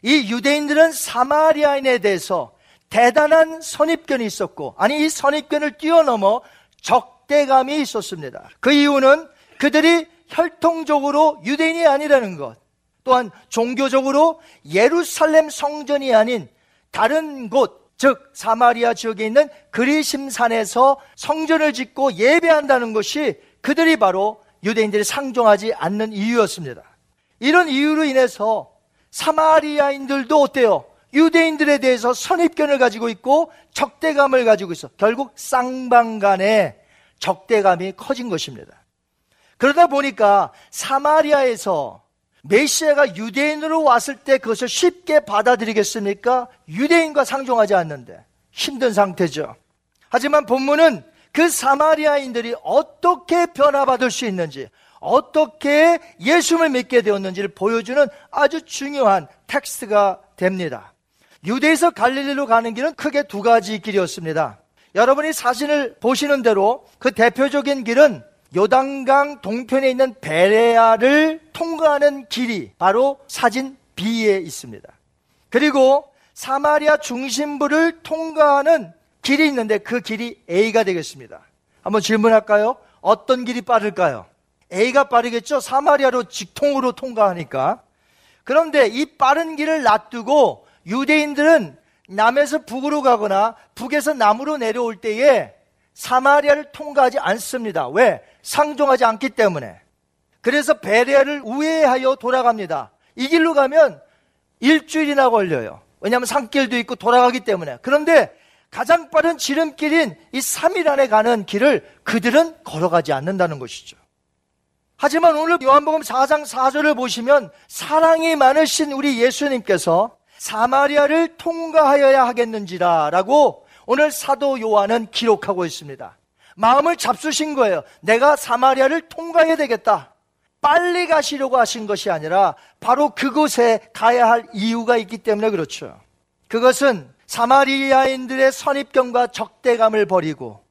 이 유대인들은 사마리아인에 대해서 대단한 선입견이 있었고, 아니, 이 선입견을 뛰어넘어 적대감이 있었습니다. 그 이유는 그들이 혈통적으로 유대인이 아니라는 것, 또한 종교적으로 예루살렘 성전이 아닌 다른 곳, 즉 사마리아 지역에 있는 그리심산에서 성전을 짓고 예배한다는 것이 그들이 바로 유대인들이 상종하지 않는 이유였습니다. 이런 이유로 인해서 사마리아인들도 어때요? 유대인들에 대해서 선입견을 가지고 있고 적대감을 가지고 있어. 결국 쌍방간에 적대감이 커진 것입니다. 그러다 보니까 사마리아에서 메시아가 유대인으로 왔을 때 그것을 쉽게 받아들이겠습니까? 유대인과 상종하지 않는데 힘든 상태죠. 하지만 본문은 그 사마리아인들이 어떻게 변화받을 수 있는지, 어떻게 예수를 믿게 되었는지를 보여주는 아주 중요한 텍스트가 됩니다. 유대에서 갈릴리로 가는 길은 크게 두 가지 길이었습니다. 여러분이 사진을 보시는 대로 그 대표적인 길은 요단강 동편에 있는 베레아를 통과하는 길이 바로 사진 B에 있습니다. 그리고 사마리아 중심부를 통과하는 길이 있는데 그 길이 A가 되겠습니다. 한번 질문할까요? 어떤 길이 빠를까요? A가 빠르겠죠? 사마리아로 직통으로 통과하니까. 그런데 이 빠른 길을 놔두고 유대인들은 남에서 북으로 가거나 북에서 남으로 내려올 때에 사마리아를 통과하지 않습니다. 왜? 상종하지 않기 때문에. 그래서 베레아를 우회하여 돌아갑니다. 이 길로 가면 일주일이나 걸려요. 왜냐하면 산길도 있고 돌아가기 때문에. 그런데 가장 빠른 지름길인 이 3일 안에 가는 길을 그들은 걸어가지 않는다는 것이죠. 하지만 오늘 요한복음 4장 4절을 보시면 사랑이 많으신 우리 예수님께서 사마리아를 통과하여야 하겠는지라 라고 오늘 사도 요한은 기록하고 있습니다. 마음을 잡수신 거예요. 내가 사마리아를 통과해야 되겠다. 빨리 가시려고 하신 것이 아니라 바로 그곳에 가야 할 이유가 있기 때문에 그렇죠. 그것은 사마리아인들의 선입견과 적대감을 버리고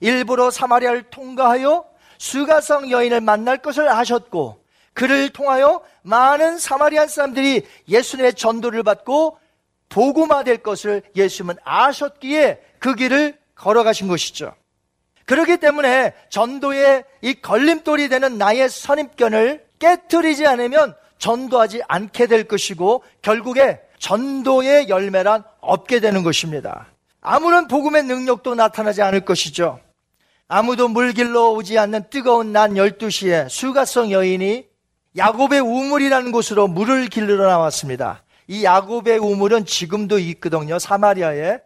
일부러 사마리아를 통과하여 수가성 여인을 만날 것을 아셨고 그를 통하여 많은 사마리아 사람들이 예수님의 전도를 받고 복음화될 것을 예수님은 아셨기에 그 길을 걸어가신 것이죠. 그렇기 때문에 전도의 이 걸림돌이 되는 나의 선입견을 깨뜨리지 않으면 전도하지 않게 될 것이고 결국에 전도의 열매란 없게 되는 것입니다. 아무런 복음의 능력도 나타나지 않을 것이죠. 아무도 물길로 오지 않는 뜨거운 낮 12시에 수가성 여인이 야곱의 우물이라는 곳으로 물을 길러 나왔습니다. 이 야곱의 우물은 지금도 있거든요. 사마리아에.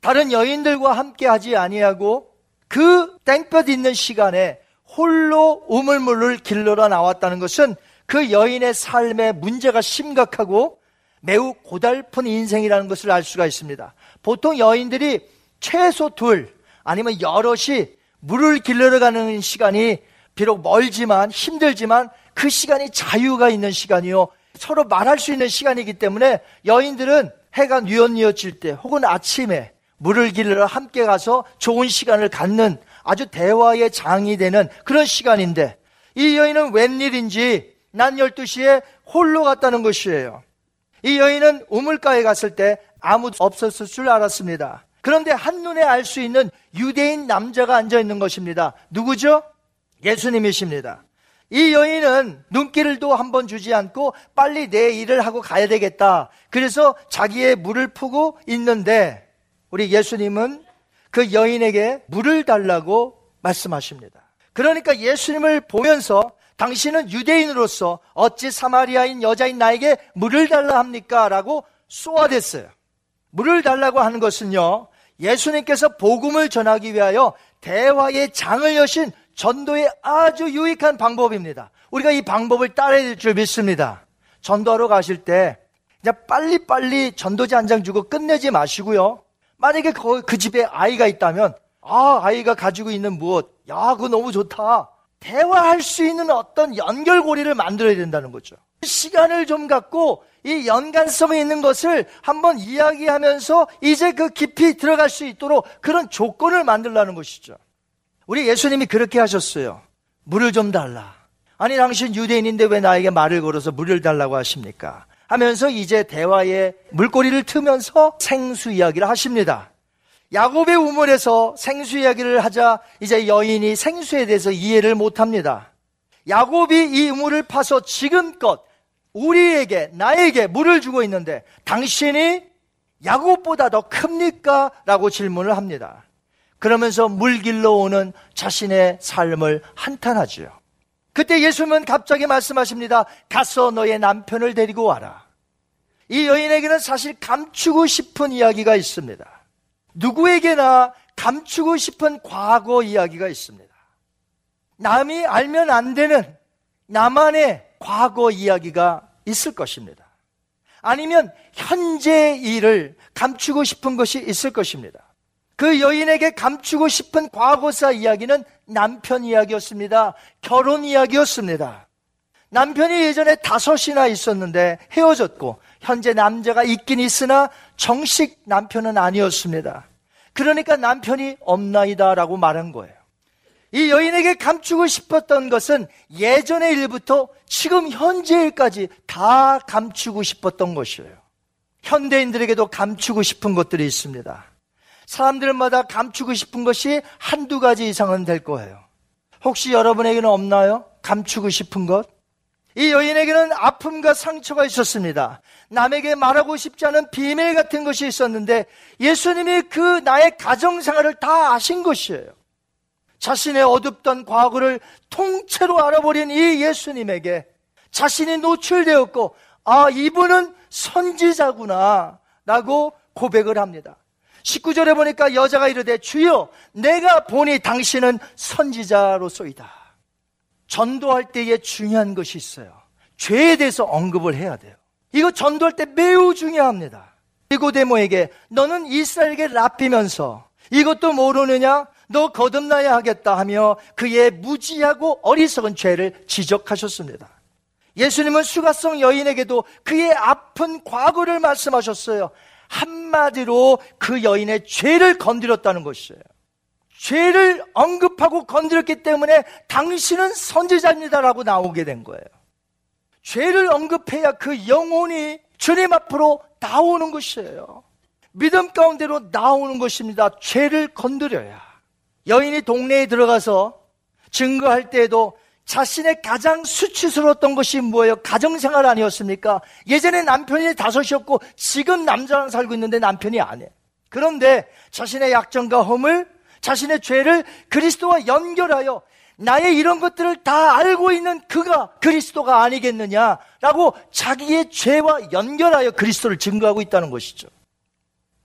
다른 여인들과 함께 하지 아니하고 그 땡볕 있는 시간에 홀로 우물물을 길러러 나왔다는 것은 그 여인의 삶의 문제가 심각하고 매우 고달픈 인생이라는 것을 알 수가 있습니다. 보통 여인들이 최소 둘 아니면 여럿이 물을 길러러 가는 시간이 비록 멀지만 힘들지만 그 시간이 자유가 있는 시간이요. 서로 말할 수 있는 시간이기 때문에 여인들은 해가 뉘엿뉘엿질 때 혹은 아침에 물을 길러 함께 가서 좋은 시간을 갖는 아주 대화의 장이 되는 그런 시간인데 이 여인은 웬일인지 난 12시에 홀로 갔다는 것이에요. 이 여인은 우물가에 갔을 때 아무도 없었을 줄 알았습니다. 그런데 한눈에 알 수 있는 유대인 남자가 앉아 있는 것입니다. 누구죠? 예수님이십니다. 이 여인은 눈길도 한번 주지 않고 빨리 내 일을 하고 가야 되겠다. 그래서 자기의 물을 푸고 있는데 우리 예수님은 그 여인에게 물을 달라고 말씀하십니다. 그러니까 예수님을 보면서 당신은 유대인으로서 어찌 사마리아인 여자인 나에게 물을 달라 합니까? 라고 쏘아댔어요. 물을 달라고 하는 것은요, 예수님께서 복음을 전하기 위하여 대화의 장을 여신 전도의 아주 유익한 방법입니다. 우리가 이 방법을 따라야 될 줄 믿습니다. 전도하러 가실 때 그냥 빨리빨리 전도지 한 장 주고 끝내지 마시고요. 만약에 그, 그 집에 아이가 있다면 아 아이가 가지고 있는 무엇 야 그거 너무 좋다. 대화할 수 있는 어떤 연결고리를 만들어야 된다는 거죠. 시간을 좀 갖고 이 연관성이 있는 것을 한번 이야기하면서 이제 그 깊이 들어갈 수 있도록 그런 조건을 만들라는 것이죠. 우리 예수님이 그렇게 하셨어요. 물을 좀 달라. 아니, 당신 유대인인데 왜 나에게 말을 걸어서 물을 달라고 하십니까? 하면서 이제 대화에 물꼬리를 트면서 생수 이야기를 하십니다. 야곱의 우물에서 생수 이야기를 하자 이제 여인이 생수에 대해서 이해를 못 합니다. 야곱이 이 우물을 파서 지금껏 우리에게, 나에게 물을 주고 있는데 당신이 야곱보다 더 큽니까? 라고 질문을 합니다. 그러면서 물길로 오는 자신의 삶을 한탄하지요. 그때 예수님은 갑자기 말씀하십니다. 가서 너의 남편을 데리고 와라. 이 여인에게는 사실 감추고 싶은 이야기가 있습니다. 누구에게나 감추고 싶은 과거 이야기가 있습니다. 남이 알면 안 되는 나만의 과거 이야기가 있을 것입니다. 아니면 현재 일을 감추고 싶은 것이 있을 것입니다. 그 여인에게 감추고 싶은 과거사 이야기는 남편 이야기였습니다. 결혼 이야기였습니다. 남편이 예전에 다섯이나 있었는데 헤어졌고 현재 남자가 있긴 있으나 정식 남편은 아니었습니다. 그러니까 남편이 없나이다라고 말한 거예요. 이 여인에게 감추고 싶었던 것은 예전의 일부터 지금 현재 일까지 다 감추고 싶었던 것이에요. 현대인들에게도 감추고 싶은 것들이 있습니다. 사람들마다 감추고 싶은 것이 한두 가지 이상은 될 거예요. 혹시 여러분에게는 없나요? 감추고 싶은 것? 이 여인에게는 아픔과 상처가 있었습니다. 남에게 말하고 싶지 않은 비밀 같은 것이 있었는데 예수님이 그 나의 가정 생활을 다 아신 것이에요. 자신의 어둡던 과거를 통째로 알아버린 이 예수님에게 자신이 노출되었고, 아, 이분은 선지자구나. 라고 고백을 합니다. 19절에 보니까 여자가 이르되 주여 내가 보니 당신은 선지자로소이다. 전도할 때에 중요한 것이 있어요. 죄에 대해서 언급을 해야 돼요. 이거 전도할 때 매우 중요합니다. 니고데모에게 너는 이스라엘에게 랍히면서 이것도 모르느냐? 너 거듭나야 하겠다 하며 그의 무지하고 어리석은 죄를 지적하셨습니다. 예수님은 수가성 여인에게도 그의 아픈 과거를 말씀하셨어요. 한마디로 그 여인의 죄를 건드렸다는 것이에요. 죄를 언급하고 건드렸기 때문에 당신은 선지자입니다라고 나오게 된 거예요. 죄를 언급해야 그 영혼이 주님 앞으로 나오는 것이에요. 믿음 가운데로 나오는 것입니다. 죄를 건드려야. 여인이 동네에 들어가서 증거할 때에도 자신의 가장 수치스러웠던 것이 뭐예요? 가정생활 아니었습니까? 예전에 남편이 다섯이었고 지금 남자랑 살고 있는데 남편이 안 해. 그런데 자신의 약점과 허물, 자신의 죄를 그리스도와 연결하여 나의 이런 것들을 다 알고 있는 그가 그리스도가 아니겠느냐라고 자기의 죄와 연결하여 그리스도를 증거하고 있다는 것이죠.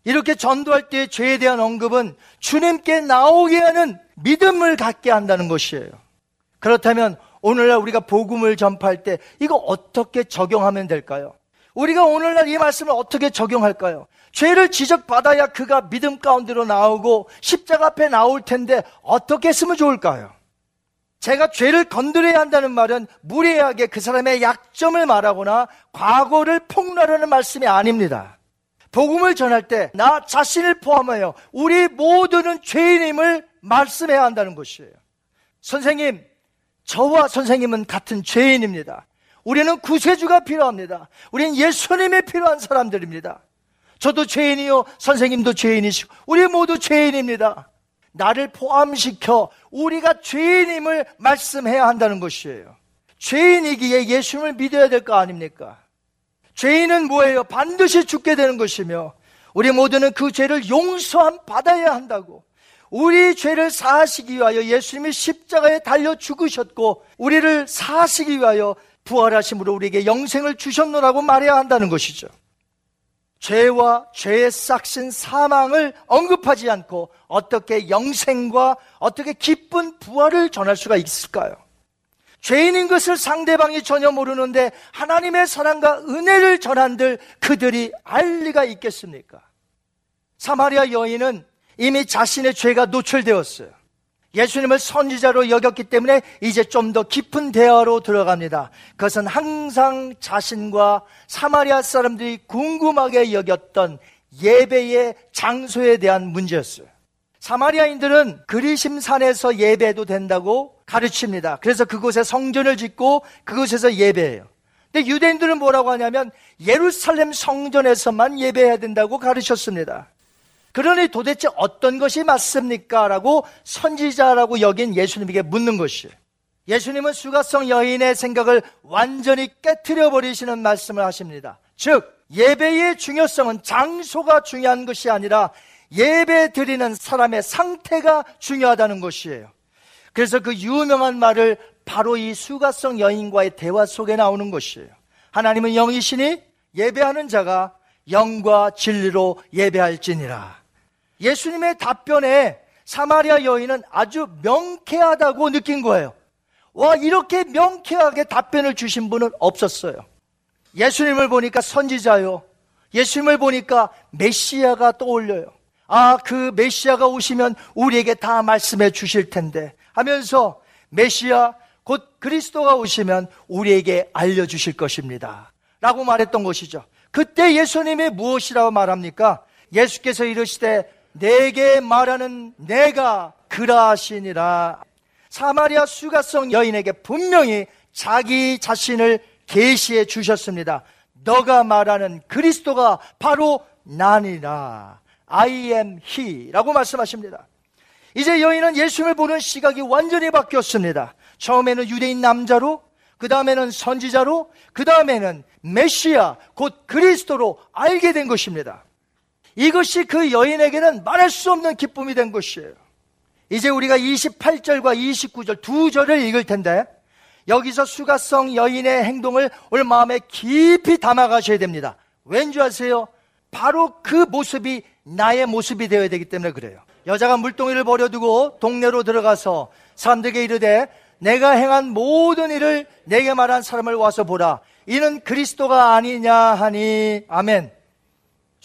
이렇게 전도할 때 죄에 대한 언급은 주님께 나오게 하는 믿음을 갖게 한다는 것이에요. 그렇다면 오늘날 우리가 복음을 전파할 때 이거 어떻게 적용하면 될까요? 우리가 오늘날 이 말씀을 어떻게 적용할까요? 죄를 지적받아야 그가 믿음 가운데로 나오고 십자가 앞에 나올 텐데 어떻게 했으면 좋을까요? 제가 죄를 건드려야 한다는 말은 무례하게 그 사람의 약점을 말하거나 과거를 폭로하는 말씀이 아닙니다. 복음을 전할 때 나 자신을 포함하여 우리 모두는 죄인임을 말씀해야 한다는 것이에요. 선생님, 저와 선생님은 같은 죄인입니다. 우리는 구세주가 필요합니다. 우리는 예수님이 필요한 사람들입니다. 저도 죄인이요. 선생님도 죄인이시고, 우리 모두 죄인입니다. 나를 포함시켜 우리가 죄인임을 말씀해야 한다는 것이에요. 죄인이기에 예수님을 믿어야 될 거 아닙니까? 죄인은 뭐예요? 반드시 죽게 되는 것이며, 우리 모두는 그 죄를 용서함 받아야 한다고. 우리 죄를 사하시기 위하여 예수님이 십자가에 달려 죽으셨고, 우리를 사하시기 위하여 부활하심으로 우리에게 영생을 주셨노라고 말해야 한다는 것이죠. 죄와 죄의 싹신 사망을 언급하지 않고 어떻게 영생과 어떻게 기쁜 부활을 전할 수가 있을까요? 죄인인 것을 상대방이 전혀 모르는데 하나님의 사랑과 은혜를 전한들 그들이 알 리가 있겠습니까? 사마리아 여인은 이미 자신의 죄가 노출되었어요. 예수님을 선지자로 여겼기 때문에 이제 좀 더 깊은 대화로 들어갑니다. 그것은 항상 자신과 사마리아 사람들이 궁금하게 여겼던 예배의 장소에 대한 문제였어요. 사마리아인들은 그리심산에서 예배도 된다고 가르칩니다. 그래서 그곳에 성전을 짓고 그곳에서 예배해요. 근데 유대인들은 뭐라고 하냐면 예루살렘 성전에서만 예배해야 된다고 가르쳤습니다. 그러니 도대체 어떤 것이 맞습니까? 라고 선지자라고 여긴 예수님에게 묻는 것이에요. 예수님은 수가성 여인의 생각을 완전히 깨뜨려 버리시는 말씀을 하십니다. 즉, 예배의 중요성은 장소가 중요한 것이 아니라 예배 드리는 사람의 상태가 중요하다는 것이에요. 그래서 그 유명한 말을 바로 이 수가성 여인과의 대화 속에 나오는 것이에요. 하나님은 영이시니 예배하는 자가 영과 진리로 예배할지니라. 예수님의 답변에 사마리아 여인은 아주 명쾌하다고 느낀 거예요. 와, 이렇게 명쾌하게 답변을 주신 분은 없었어요. 예수님을 보니까 선지자요. 예수님을 보니까 메시아가 떠올려요. 아, 그 메시아가 오시면 우리에게 다 말씀해 주실 텐데 하면서 메시아 곧 그리스도가 오시면 우리에게 알려주실 것입니다. 라고 말했던 것이죠. 그때 예수님이 무엇이라고 말합니까? 예수께서 이르시되 내게 말하는 내가 그라시니라. 사마리아 수가성 여인에게 분명히 자기 자신을 계시해 주셨습니다. 너가 말하는 그리스도가 바로 나니라. I am he 라고 말씀하십니다. 이제 여인은 예수님을 보는 시각이 완전히 바뀌었습니다. 처음에는 유대인 남자로, 그 다음에는 선지자로, 그 다음에는 메시아, 곧 그리스도로 알게 된 것입니다. 이것이 그 여인에게는 말할 수 없는 기쁨이 된 것이에요. 이제 우리가 28절과 29절 두 절을 읽을 텐데 여기서 수가성 여인의 행동을 오늘 마음에 깊이 담아 가셔야 됩니다. 왠지 아세요? 바로 그 모습이 나의 모습이 되어야 되기 때문에 그래요. 여자가 물동이를 버려두고 동네로 들어가서 사람들에게 이르되 내가 행한 모든 일을 내게 말한 사람을 와서 보라. 이는 그리스도가 아니냐 하니 아멘.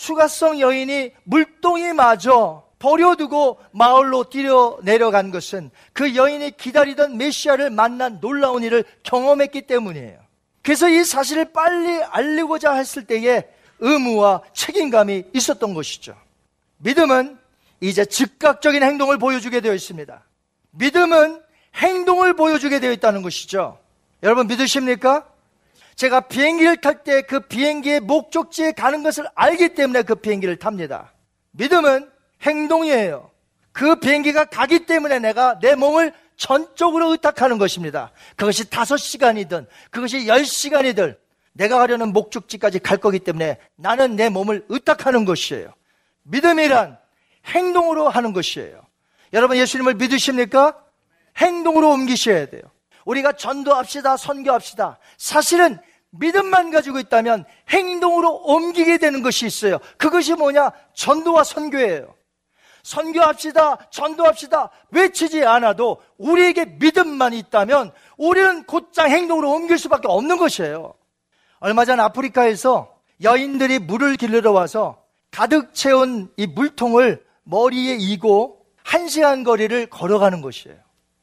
수가성 여인이 물동이 마저 버려두고 마을로 뛰려 내려간 것은 그 여인이 기다리던 메시아를 만난 놀라운 일을 경험했기 때문이에요. 그래서 이 사실을 빨리 알리고자 했을 때에 의무와 책임감이 있었던 것이죠. 믿음은 이제 즉각적인 행동을 보여주게 되어 있습니다. 믿음은 행동을 보여주게 되어 있다는 것이죠. 여러분 믿으십니까? 제가 비행기를 탈 때 그 비행기의 목적지에 가는 것을 알기 때문에 그 비행기를 탑니다. 믿음은 행동이에요. 그 비행기가 가기 때문에 내가 내 몸을 전적으로 의탁하는 것입니다. 그것이 다섯 시간이든 그것이 열 시간이든 내가 가려는 목적지까지 갈 거기 때문에 나는 내 몸을 의탁하는 것이에요. 믿음이란 행동으로 하는 것이에요. 여러분 예수님을 믿으십니까? 행동으로 옮기셔야 돼요. 우리가 전도합시다, 선교합시다. 사실은 믿음만 가지고 있다면 행동으로 옮기게 되는 것이 있어요. 그것이 뭐냐? 전도와 선교예요. 선교합시다, 전도합시다, 외치지 않아도 우리에게 믿음만 있다면 우리는 곧장 행동으로 옮길 수밖에 없는 것이에요. 얼마 전 아프리카에서 여인들이 물을 길르러 와서 가득 채운 이 물통을 머리에 이고 한 시간 거리를 걸어가는 것이에요.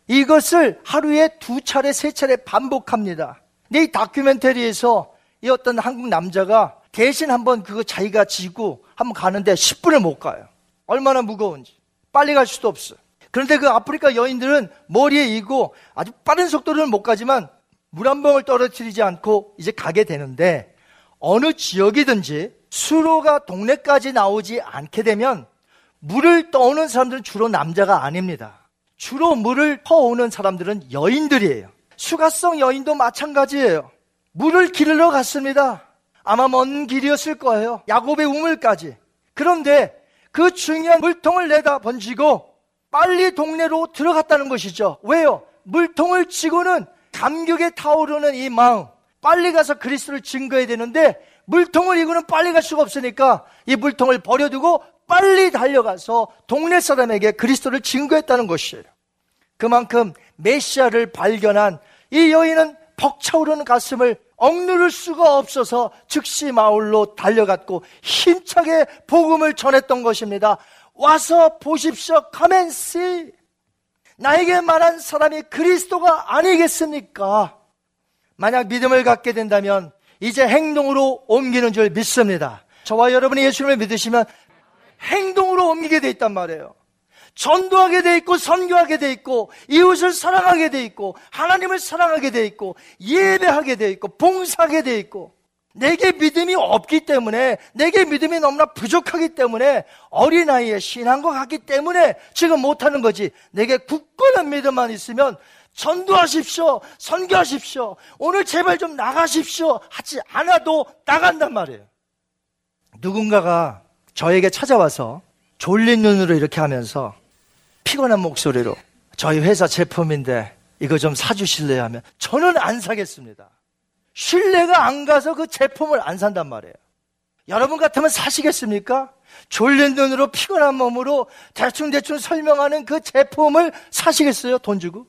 이것을 하루에 두 차례, 세 차례 반복합니다. 근데 이 다큐멘터리에서 이 어떤 한국 남자가 대신 한번 그거 자기가 지고 한번 가는데 10분을 못 가요. 얼마나 무거운지. 빨리 갈 수도 없어요. 그런데 그 아프리카 여인들은 머리에 이고 아주 빠른 속도로는 못 가지만 물 한 방울 떨어뜨리지 않고 이제 가게 되는데 어느 지역이든지 수로가 동네까지 나오지 않게 되면 물을 떠오는 사람들은 주로 남자가 아닙니다. 주로 물을 퍼오는 사람들은 여인들이에요. 수가성 여인도 마찬가지예요. 물을 기르러 갔습니다. 아마 먼 길이었을 거예요. 야곱의 우물까지. 그런데 그 중요한 물통을 내다 번지고 빨리 동네로 들어갔다는 것이죠. 왜요? 물통을 치고는 감격에 타오르는 이 마음. 빨리 가서 그리스도를 증거해야 되는데 물통을 이고는 빨리 갈 수가 없으니까 이 물통을 버려두고 빨리 달려가서 동네 사람에게 그리스도를 증거했다는 것이에요. 그만큼 메시아를 발견한 이 여인은 벅차오르는 가슴을 억누를 수가 없어서 즉시 마을로 달려갔고 힘차게 복음을 전했던 것입니다. 와서 보십시오. 가멘씨. 나에게 말한 사람이 그리스도가 아니겠습니까? 만약 믿음을 갖게 된다면 이제 행동으로 옮기는 줄 믿습니다. 저와 여러분이 예수님을 믿으시면 행동으로 옮기게 돼 있단 말이에요. 전도하게 돼 있고 선교하게 돼 있고 이웃을 사랑하게 돼 있고 하나님을 사랑하게 돼 있고 예배하게 돼 있고 봉사하게 돼 있고 내게 믿음이 없기 때문에 내게 믿음이 너무나 부족하기 때문에 어린아이의 신앙과 같기 때문에 지금 못하는 거지. 내게 굳건한 믿음만 있으면 전도하십시오 선교하십시오 오늘 제발 좀 나가십시오 하지 않아도 나간단 말이에요. 누군가가 저에게 찾아와서 졸린 눈으로 이렇게 하면서 피곤한 목소리로 저희 회사 제품인데 이거 좀 사주실래요 하면 저는 안 사겠습니다. 신뢰가 안 가서 그 제품을 안 산단 말이에요. 여러분 같으면 사시겠습니까? 졸린 눈으로 피곤한 몸으로 대충대충 설명하는 그 제품을 사시겠어요? 돈 주고?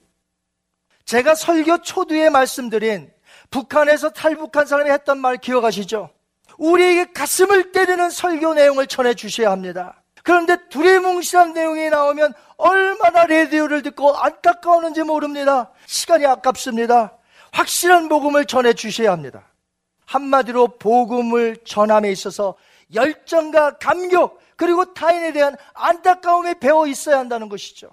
제가 설교 초두에 말씀드린 북한에서 탈북한 사람이 했던 말 기억하시죠? 우리에게 가슴을 때리는 설교 내용을 전해 주셔야 합니다. 그런데 두리뭉실한 내용이 나오면 얼마나 레디오를 듣고 안타까우는지 모릅니다. 시간이 아깝습니다. 확실한 복음을 전해 주셔야 합니다. 한마디로 복음을 전함에 있어서 열정과 감격 그리고 타인에 대한 안타까움에 배워 있어야 한다는 것이죠.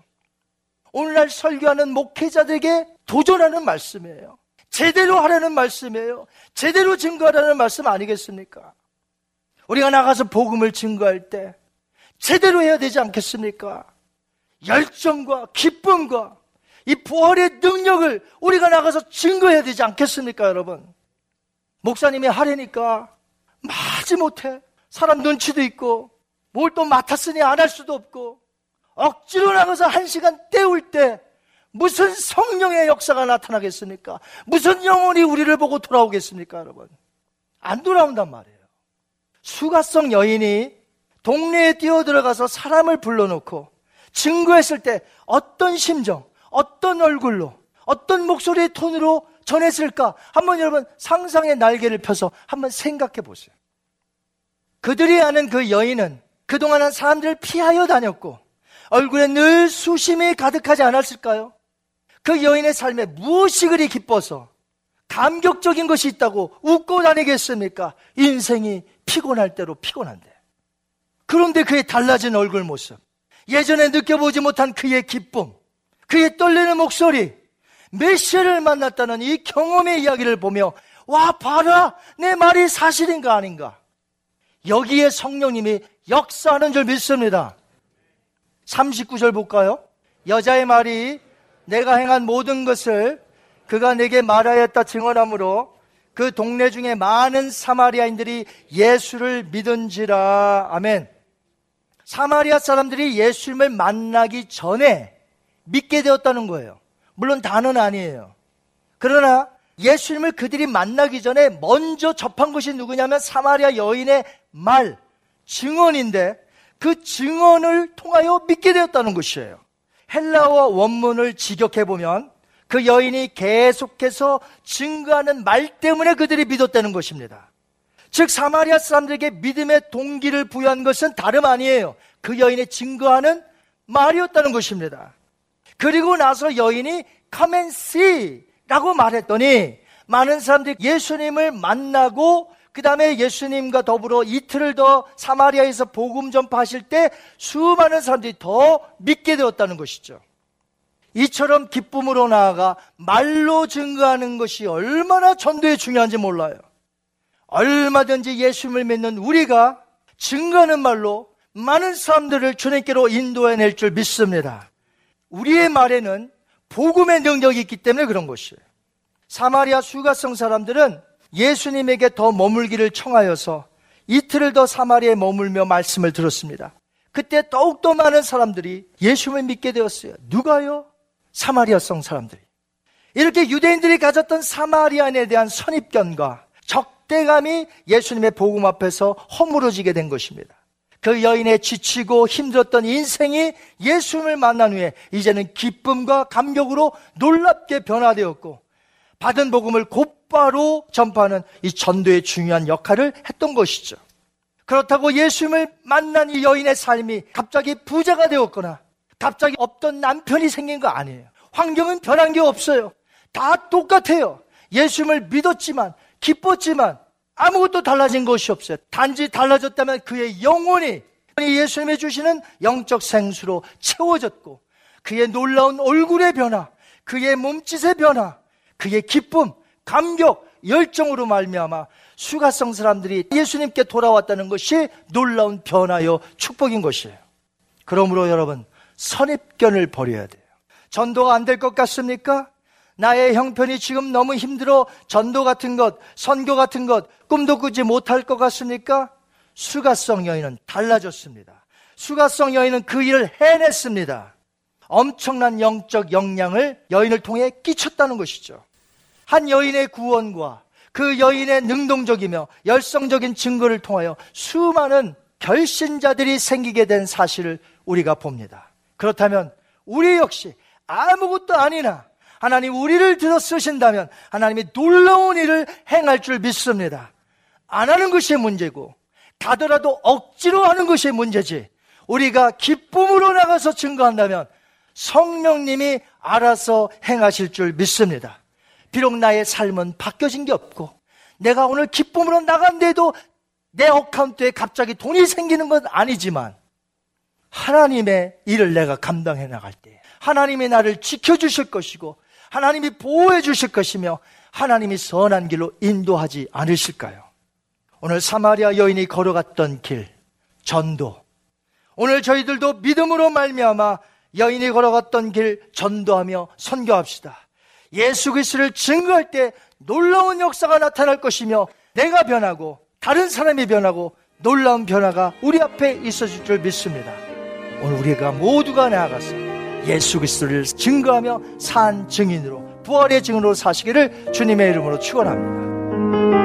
오늘날 설교하는 목회자들에게 도전하는 말씀이에요. 제대로 하라는 말씀이에요. 제대로 증거하라는 말씀 아니겠습니까? 우리가 나가서 복음을 증거할 때 제대로 해야 되지 않겠습니까? 열정과 기쁨과 이 부활의 능력을 우리가 나가서 증거해야 되지 않겠습니까, 여러분? 목사님이 하려니까 마지 못해. 사람 눈치도 있고, 뭘 또 맡았으니 안 할 수도 없고, 억지로 나가서 한 시간 때울 때 무슨 성령의 역사가 나타나겠습니까? 무슨 영혼이 우리를 보고 돌아오겠습니까, 여러분? 안 돌아온단 말이에요. 수가성 여인이 동네에 뛰어들어가서 사람을 불러놓고 증거했을 때 어떤 심정, 어떤 얼굴로, 어떤 목소리의 톤으로 전했을까? 한번 여러분 상상의 날개를 펴서 한번 생각해 보세요. 그들이 아는 그 여인은 그동안은 사람들을 피하여 다녔고 얼굴에 늘 수심이 가득하지 않았을까요? 그 여인의 삶에 무엇이 그리 기뻐서 감격적인 것이 있다고 웃고 다니겠습니까? 인생이 피곤할 대로 피곤한데. 그런데 그의 달라진 얼굴 모습, 예전에 느껴보지 못한 그의 기쁨, 그의 떨리는 목소리, 메시아를 만났다는 이 경험의 이야기를 보며 와 봐라 내 말이 사실인가 아닌가 여기에 성령님이 역사하는 줄 믿습니다 39절 볼까요? 여자의 말이 내가 행한 모든 것을 그가 내게 말하였다 증언하므로 그 동네 중에 많은 사마리아인들이 예수를 믿은지라. 아멘. 사마리아 사람들이 예수님을 만나기 전에 믿게 되었다는 거예요. 물론 다는 아니에요. 그러나 예수님을 그들이 만나기 전에 먼저 접한 것이 누구냐면 사마리아 여인의 말, 증언인데 그 증언을 통하여 믿게 되었다는 것이에요. 헬라어 원문을 직역해 보면 그 여인이 계속해서 증거하는 말 때문에 그들이 믿었다는 것입니다. 즉 사마리아 사람들에게 믿음의 동기를 부여한 것은 다름 아니에요. 그 여인의 증거하는 말이었다는 것입니다. 그리고 나서 여인이 see라고 말했더니 많은 사람들이 예수님을 만나고 그 다음에 예수님과 더불어 이틀을 더 사마리아에서 복음 전파하실 때 수많은 사람들이 더 믿게 되었다는 것이죠. 이처럼 기쁨으로 나아가 말로 증거하는 것이 얼마나 전도에 중요한지 몰라요. 얼마든지 예수님을 믿는 우리가 증거하는 말로 많은 사람들을 주님께로 인도해낼 줄 믿습니다. 우리의 말에는 복음의 능력이 있기 때문에 그런 것이에요. 사마리아 수가성 사람들은 예수님에게 더 머물기를 청하여서 이틀을 더 사마리아에 머물며 말씀을 들었습니다. 그때 더욱더 많은 사람들이 예수님을 믿게 되었어요. 누가요? 사마리아성 사람들이. 이렇게 유대인들이 가졌던 사마리안에 대한 선입견과 적 대감이 예수님의 복음 앞에서 허물어지게 된 것입니다. 그 여인의 지치고 힘들었던 인생이 예수님을 만난 후에 이제는 기쁨과 감격으로 놀랍게 변화되었고 받은 복음을 곧바로 전파하는 이 전도의 중요한 역할을 했던 것이죠. 그렇다고 예수님을 만난 이 여인의 삶이 갑자기 부자가 되었거나 갑자기 없던 남편이 생긴 거 아니에요. 환경은 변한 게 없어요. 다 똑같아요. 예수님을 믿었지만, 기뻤지만, 아무것도 달라진 것이 없어요. 단지 달라졌다면 그의 영혼이 예수님이 주시는 영적 생수로 채워졌고, 그의 놀라운 얼굴의 변화, 그의 몸짓의 변화, 그의 기쁨, 감격, 열정으로 말미암아 수가성 사람들이 예수님께 돌아왔다는 것이 놀라운 변화요 축복인 것이에요. 그러므로 여러분 선입견을 버려야 돼요. 전도가 안 될 것 같습니까? 나의 형편이 지금 너무 힘들어 전도 같은 것, 선교 같은 것, 꿈도 꾸지 못할 것 같습니까? 수가성 여인은 달라졌습니다. 수가성 여인은 그 일을 해냈습니다. 엄청난 영적 역량을 여인을 통해 끼쳤다는 것이죠. 한 여인의 구원과 그 여인의 능동적이며 열성적인 증거를 통하여 수많은 결신자들이 생기게 된 사실을 우리가 봅니다. 그렇다면 우리 역시 아무것도 아니나 하나님 우리를 들어 쓰신다면 하나님이 놀라운 일을 행할 줄 믿습니다. 안 하는 것이 문제고 가더라도 억지로 하는 것이 문제지. 우리가 기쁨으로 나가서 증거한다면 성령님이 알아서 행하실 줄 믿습니다. 비록 나의 삶은 바뀌어진 게 없고 내가 오늘 기쁨으로 나간데도 내 어카운트에 갑자기 돈이 생기는 건 아니지만 하나님의 일을 내가 감당해 나갈 때 하나님이 나를 지켜주실 것이고 하나님이 보호해 주실 것이며 하나님이 선한 길로 인도하지 않으실까요? 오늘 사마리아 여인이 걸어갔던 길 전도 오늘 저희들도 믿음으로 말미암아 여인이 걸어갔던 길 전도하며 선교합시다. 예수 그리스도를 증거할 때 놀라운 역사가 나타날 것이며 내가 변하고 다른 사람이 변하고 놀라운 변화가 우리 앞에 있어질 줄 믿습니다. 오늘 우리가 모두가 나아가서 예수 그리스도를 증거하며 산 증인으로 부활의 증인으로 사시기를 주님의 이름으로 축원합니다.